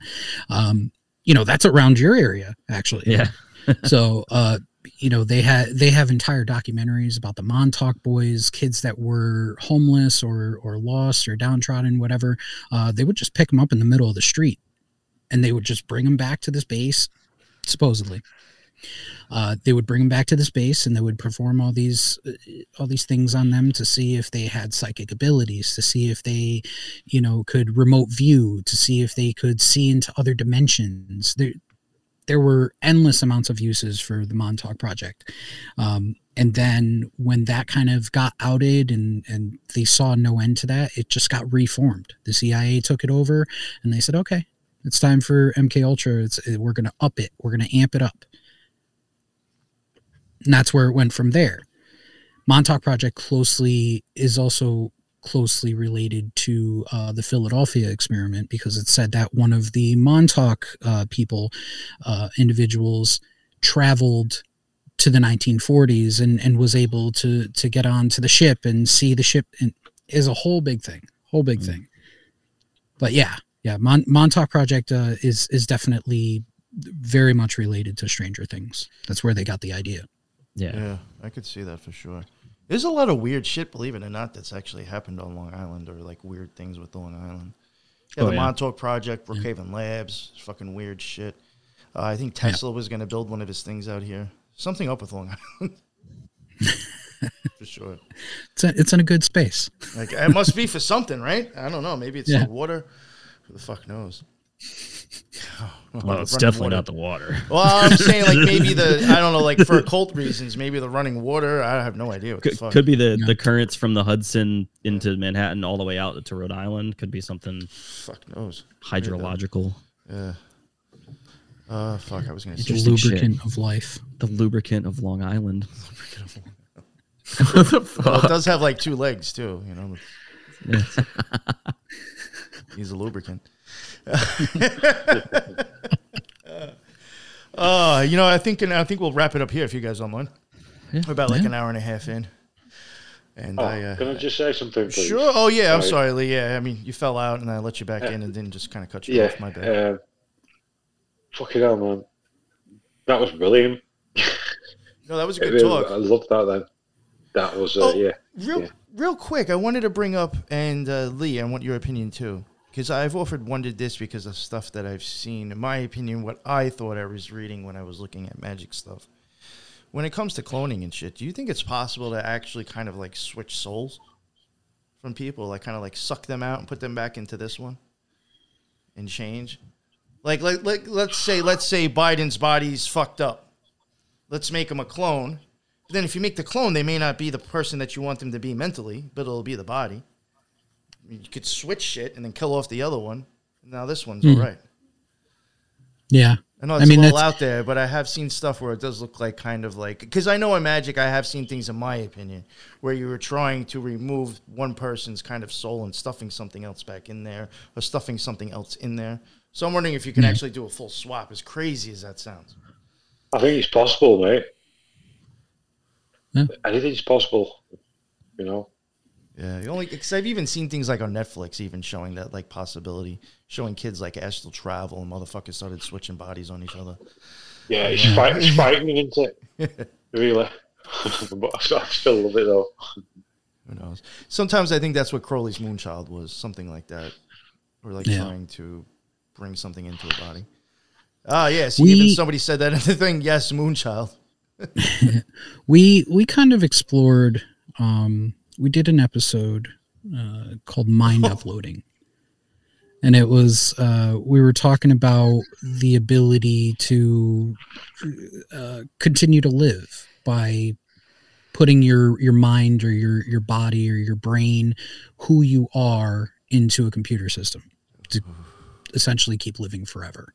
Um, you know, that's around your area, actually. Yeah. *laughs* so, uh, you know, they had they have entire documentaries about the Montauk boys, kids that were homeless or or lost or downtrodden, whatever. Uh, they would just pick them up in the middle of the street, and they would just bring them back to this base, supposedly. Uh, they would bring them back to this base and they would perform all these uh, all these things on them to see if they had psychic abilities to see if they you know could remote view to see if they could see into other dimensions. There there were endless amounts of uses for the montauk project. Um, and then when that kind of got outed and and they saw no end to that it just got reformed. The cia took it over and they said okay it's time for mk ultra it's we're going to up it we're going to amp it up and that's where it went from there. Montauk Project closely is also closely related to uh, the Philadelphia experiment because it said that one of the Montauk uh, people, uh, individuals, traveled to the 1940s and, and was able to to get onto the ship and see the ship and is a whole big thing, whole big Mm-hmm. thing. But yeah, yeah, Mon- Montauk Project uh, is is definitely very much related to Stranger Things. That's where they got the idea. Yeah. Yeah, I could see that for sure. There's a lot of weird shit, believe it or not, that's actually happened on Long Island or like weird things with Long Island. Yeah, Oh, the yeah. Montauk Project, Brookhaven Labs, fucking weird shit. Uh, I think Tesla was going to build one of his things out here. Something up with Long *laughs* Island. *laughs* for sure. It's a, it's in a good space. Like it must be for something, right? I don't know. Maybe it's Yeah. the water. Who the fuck knows? *laughs* Well, it's definitely water. not the water. Well, I'm saying like maybe the *laughs* I don't know like for occult reasons, maybe the running water. I have no idea what the Could, fuck. could be the, the currents from the Hudson into Manhattan all the way out to Rhode Island. Could be something fuck knows. hydrological. Yeah. Uh, fuck. I was gonna say The lubricant of life. The lubricant of Long Island. *laughs* Well, it does have like two legs too. You know. He's a lubricant. *laughs* uh, you know, I think and I think we'll wrap it up here if you guys don't mind. We're about like Yeah. an hour and a half in. And Oh, I uh, can I just say something, please? Sure. Oh yeah. I'm sorry, Lee. Yeah. I mean, you fell out, and I let you back in, and then just kind of cut you Yeah. off. My bad. Uh, fucking hell, man. That was brilliant. no, that was a *laughs* good really- talk. I loved that then. That was, uh, Oh, yeah. Real, yeah. real quick, I wanted to bring up, and uh, Lee, I want your opinion too, because I've offered wondered this because of stuff that I've seen. In my opinion, what I thought I was reading when I was looking at magic stuff. When it comes to cloning and shit, do you think it's possible to actually kind of like switch souls from people, like kind of like suck them out and put them back into this one, and change? Like, like, like, let's say, let's say Biden's body's fucked up. Let's make him a clone. But then, if you make the clone, they may not be the person that you want them to be mentally, but it'll be the body. I mean, you could switch shit and then kill off the other one. Now this one's Hmm. all right. Yeah. I know I it's mean, a little out there, but I have seen stuff where it does look like kind of like because I know in Magic I have seen things in my opinion where you were trying to remove one person's kind of soul and stuffing something else back in there or stuffing something else in there. So I'm wondering if you can Yeah. actually do a full swap. As crazy as that sounds. I think it's possible, mate. Yeah. Anything's possible, you know. Yeah, the only because I've even seen things like on Netflix, even showing that like possibility, showing kids like astral travel and motherfuckers started switching bodies on each other. Yeah, it's, fright- it's frightening, isn't it? *laughs* really. but I still love it though. Who knows? Sometimes I think that's what Crowley's Moonchild was, something like that, or like Yeah. trying to bring something into a body. Ah, yes. We- even somebody said that in the thing. Yes, Moonchild. *laughs* we we kind of explored um we did an episode uh called mind uploading. And it was uh we were talking about the ability to uh continue to live by putting your your mind or your your body or your brain who you are into a computer system to essentially keep living forever.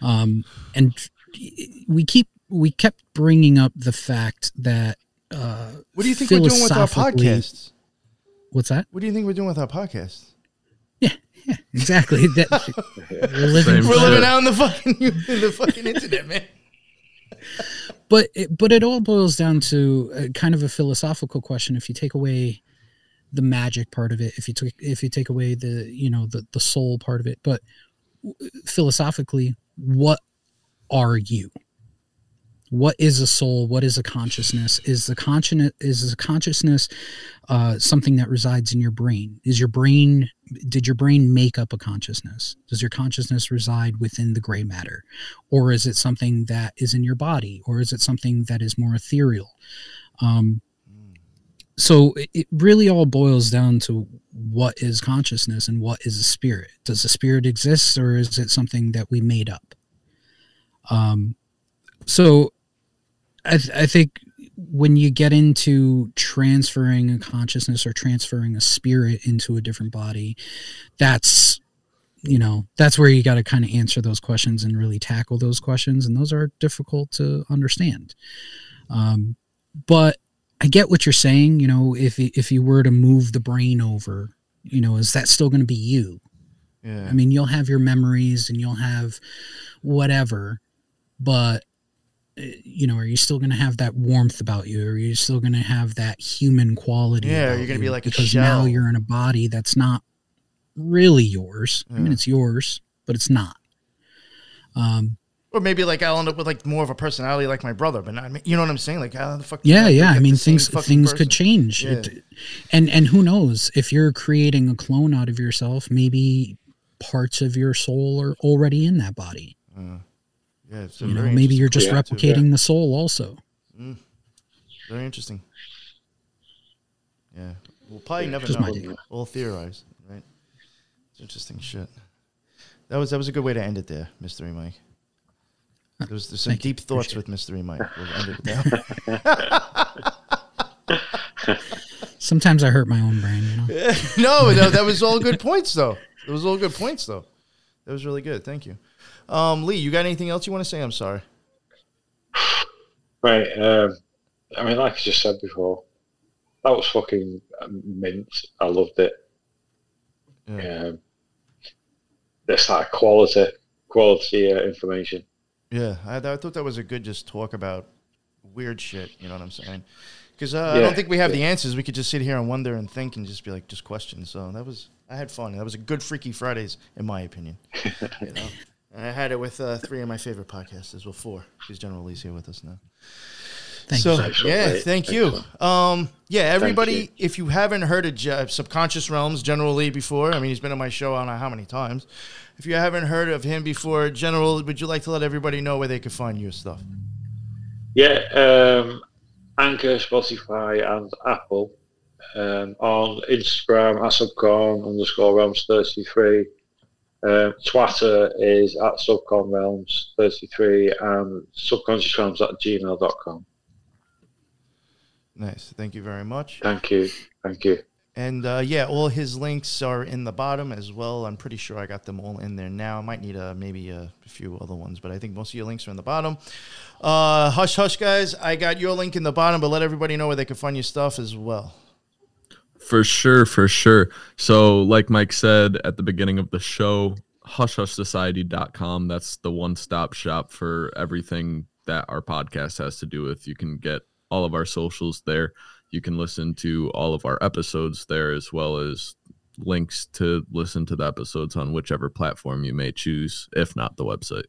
Um and we keep we kept bringing up the fact that uh What do you think we're doing with our philosophically- podcasts? what's that What do you think we're doing with our podcasts? Yeah, yeah, exactly *laughs* that we're living We're living out in the fucking *laughs* in the fucking internet, man. but it, but it all boils down to a, kind of a philosophical question. If you take away the magic part of it, if you took if you take away the you know the the soul part of it, but w- philosophically, what are you? What is a soul? What is a consciousness? Is the consciousness is a consciousness uh, something that resides in your brain? Is your brain did your brain make up a consciousness? Does your consciousness reside within the gray matter, or is it something that is in your body, or is it something that is more ethereal? Um, so it- it really all boils down to what is consciousness and what is a spirit. Does a spirit exist, or is it something that we made up? Um, so I, th- I think when you get into transferring a consciousness or transferring a spirit into a different body, that's you know that's where you got to kind of answer those questions and really tackle those questions, and those are difficult to understand. Um, but I get what you're saying. You know, if if you were to move the brain over, you know, is that still going to be you? Yeah. I mean, you'll have your memories and you'll have whatever, but you know, are you still going to have that warmth about you? Are you still going to have that human quality? Yeah, you're gonna be you? like a because now you're in a body that's not really yours. I mean, it's yours, but it's not. Um, Or maybe like I'll end up with like more of a personality like my brother, but not, you know what I'm saying? Like how the fuck? yeah, yeah. I mean, things things person? could change. Yeah. It- and and who knows if you're creating a clone out of yourself? Maybe parts of your soul are already in that body. Uh, yeah, You know, maybe you're just interesting thought, too. replicating the soul also. Mm. Very interesting. Yeah, we'll probably never Just know. We'll theorize, right? It's interesting shit. That was that was a good way to end it there, Mystery Mike. There was there's some Thank you. deep thoughts with Mystery Mike. We'll end it there. *laughs* Sometimes I hurt my own brain. You know. *laughs* no, no, that was all good points though. It was all good points though. That was really good. Thank you. Um, Lee, you got anything else you want to say? I'm sorry. Right. Um, I mean, like I just said before, that was fucking mint. I loved it. Yeah. Um, there's that quality, quality uh, information. Yeah, I, I thought that was a good just talk about weird shit. You know what I'm saying? Because uh, I don't think we have the answers. We could just sit here and wonder and think and just be like just questions. So that was I had fun. That was a good Freaky Fridays in my opinion. *laughs* you know, I had it with uh, three of my favorite podcasters. Well, four because General Lee's here with us now. Thank so you. Excellent, yeah, mate. thank you. Um, yeah, everybody, you. if you haven't heard of Je- Subconscious Realms, General Lee before, I mean, he's been on my show I don't know how many times. If you haven't heard of him before, General, would you like to let everybody know where they can find your stuff? Yeah, um, Anchor, Spotify, and Apple. Um, on Instagram, asubcon underscore realms 33. Um, Twitter is at subcon realms 33 and subconscious realms at gmail.com. Nice. Thank you very much. Thank you. Thank you. And uh, yeah, all his links are in the bottom as well. I'm pretty sure I got them all in there now. I might need uh, maybe a, few other ones, but I think most of your links are in the bottom. Uh, hush, hush, guys. I got your link in the bottom, but let everybody know where they can find your stuff as well. For sure, for sure. So, like Mike said at the beginning of the show, hushhushsociety.com. That's the one stop shop for everything that our podcast has to do with. You can get all of our socials there. You can listen to all of our episodes there, as well as links to listen to the episodes on whichever platform you may choose, if not the website.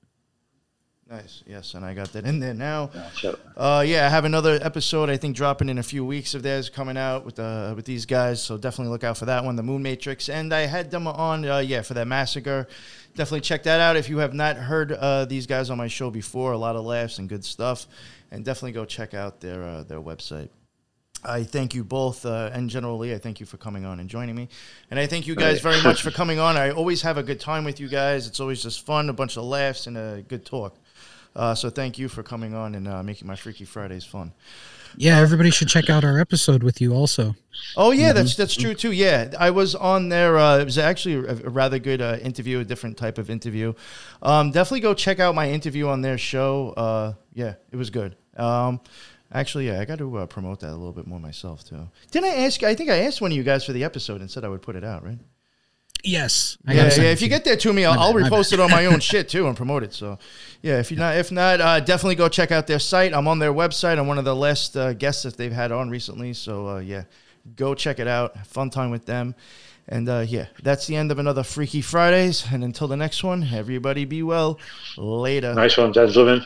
Nice. Yes, and I got that in there now. Uh, yeah, I have another episode I think dropping in a few weeks of theirs coming out with uh, with these guys, so definitely look out for that one, the Moon Matrix. And I had them on, uh, yeah, for that massacre. Definitely check that out if you have not heard uh, these guys on my show before. A lot of laughs and good stuff, and definitely go check out their uh, their website. I thank you both, uh, and General Lee. I thank you for coming on and joining me, and I thank you guys very much for coming on. I always have a good time with you guys. It's always just fun, a bunch of laughs, and a good talk. Uh, so thank you for coming on and uh, making my Freaky Fridays fun. Yeah, everybody should check out our episode with you also. Oh yeah, that's that's true too. Yeah, I was on there. Uh, it was actually a, a rather good uh, interview, a different type of interview. Um, definitely go check out my interview on their show. Uh, yeah, it was good. Um, actually, yeah, I got to uh, promote that a little bit more myself too. Didn't I ask? I think I asked one of you guys for the episode and said I would put it out, right? Yes. I yeah, yeah. If you get there to me, I'll, My I'll repost it on my own *laughs* shit too and promote it. So, yeah. If you not, if not, uh, definitely go check out their site. I'm on their website. I'm one of the last uh, guests that they've had on recently. So, uh, yeah, go check it out. Have Fun time with them. And uh, yeah, that's the end of another Freaky Fridays. And until the next one, everybody be well. Later. Nice one, gentlemen.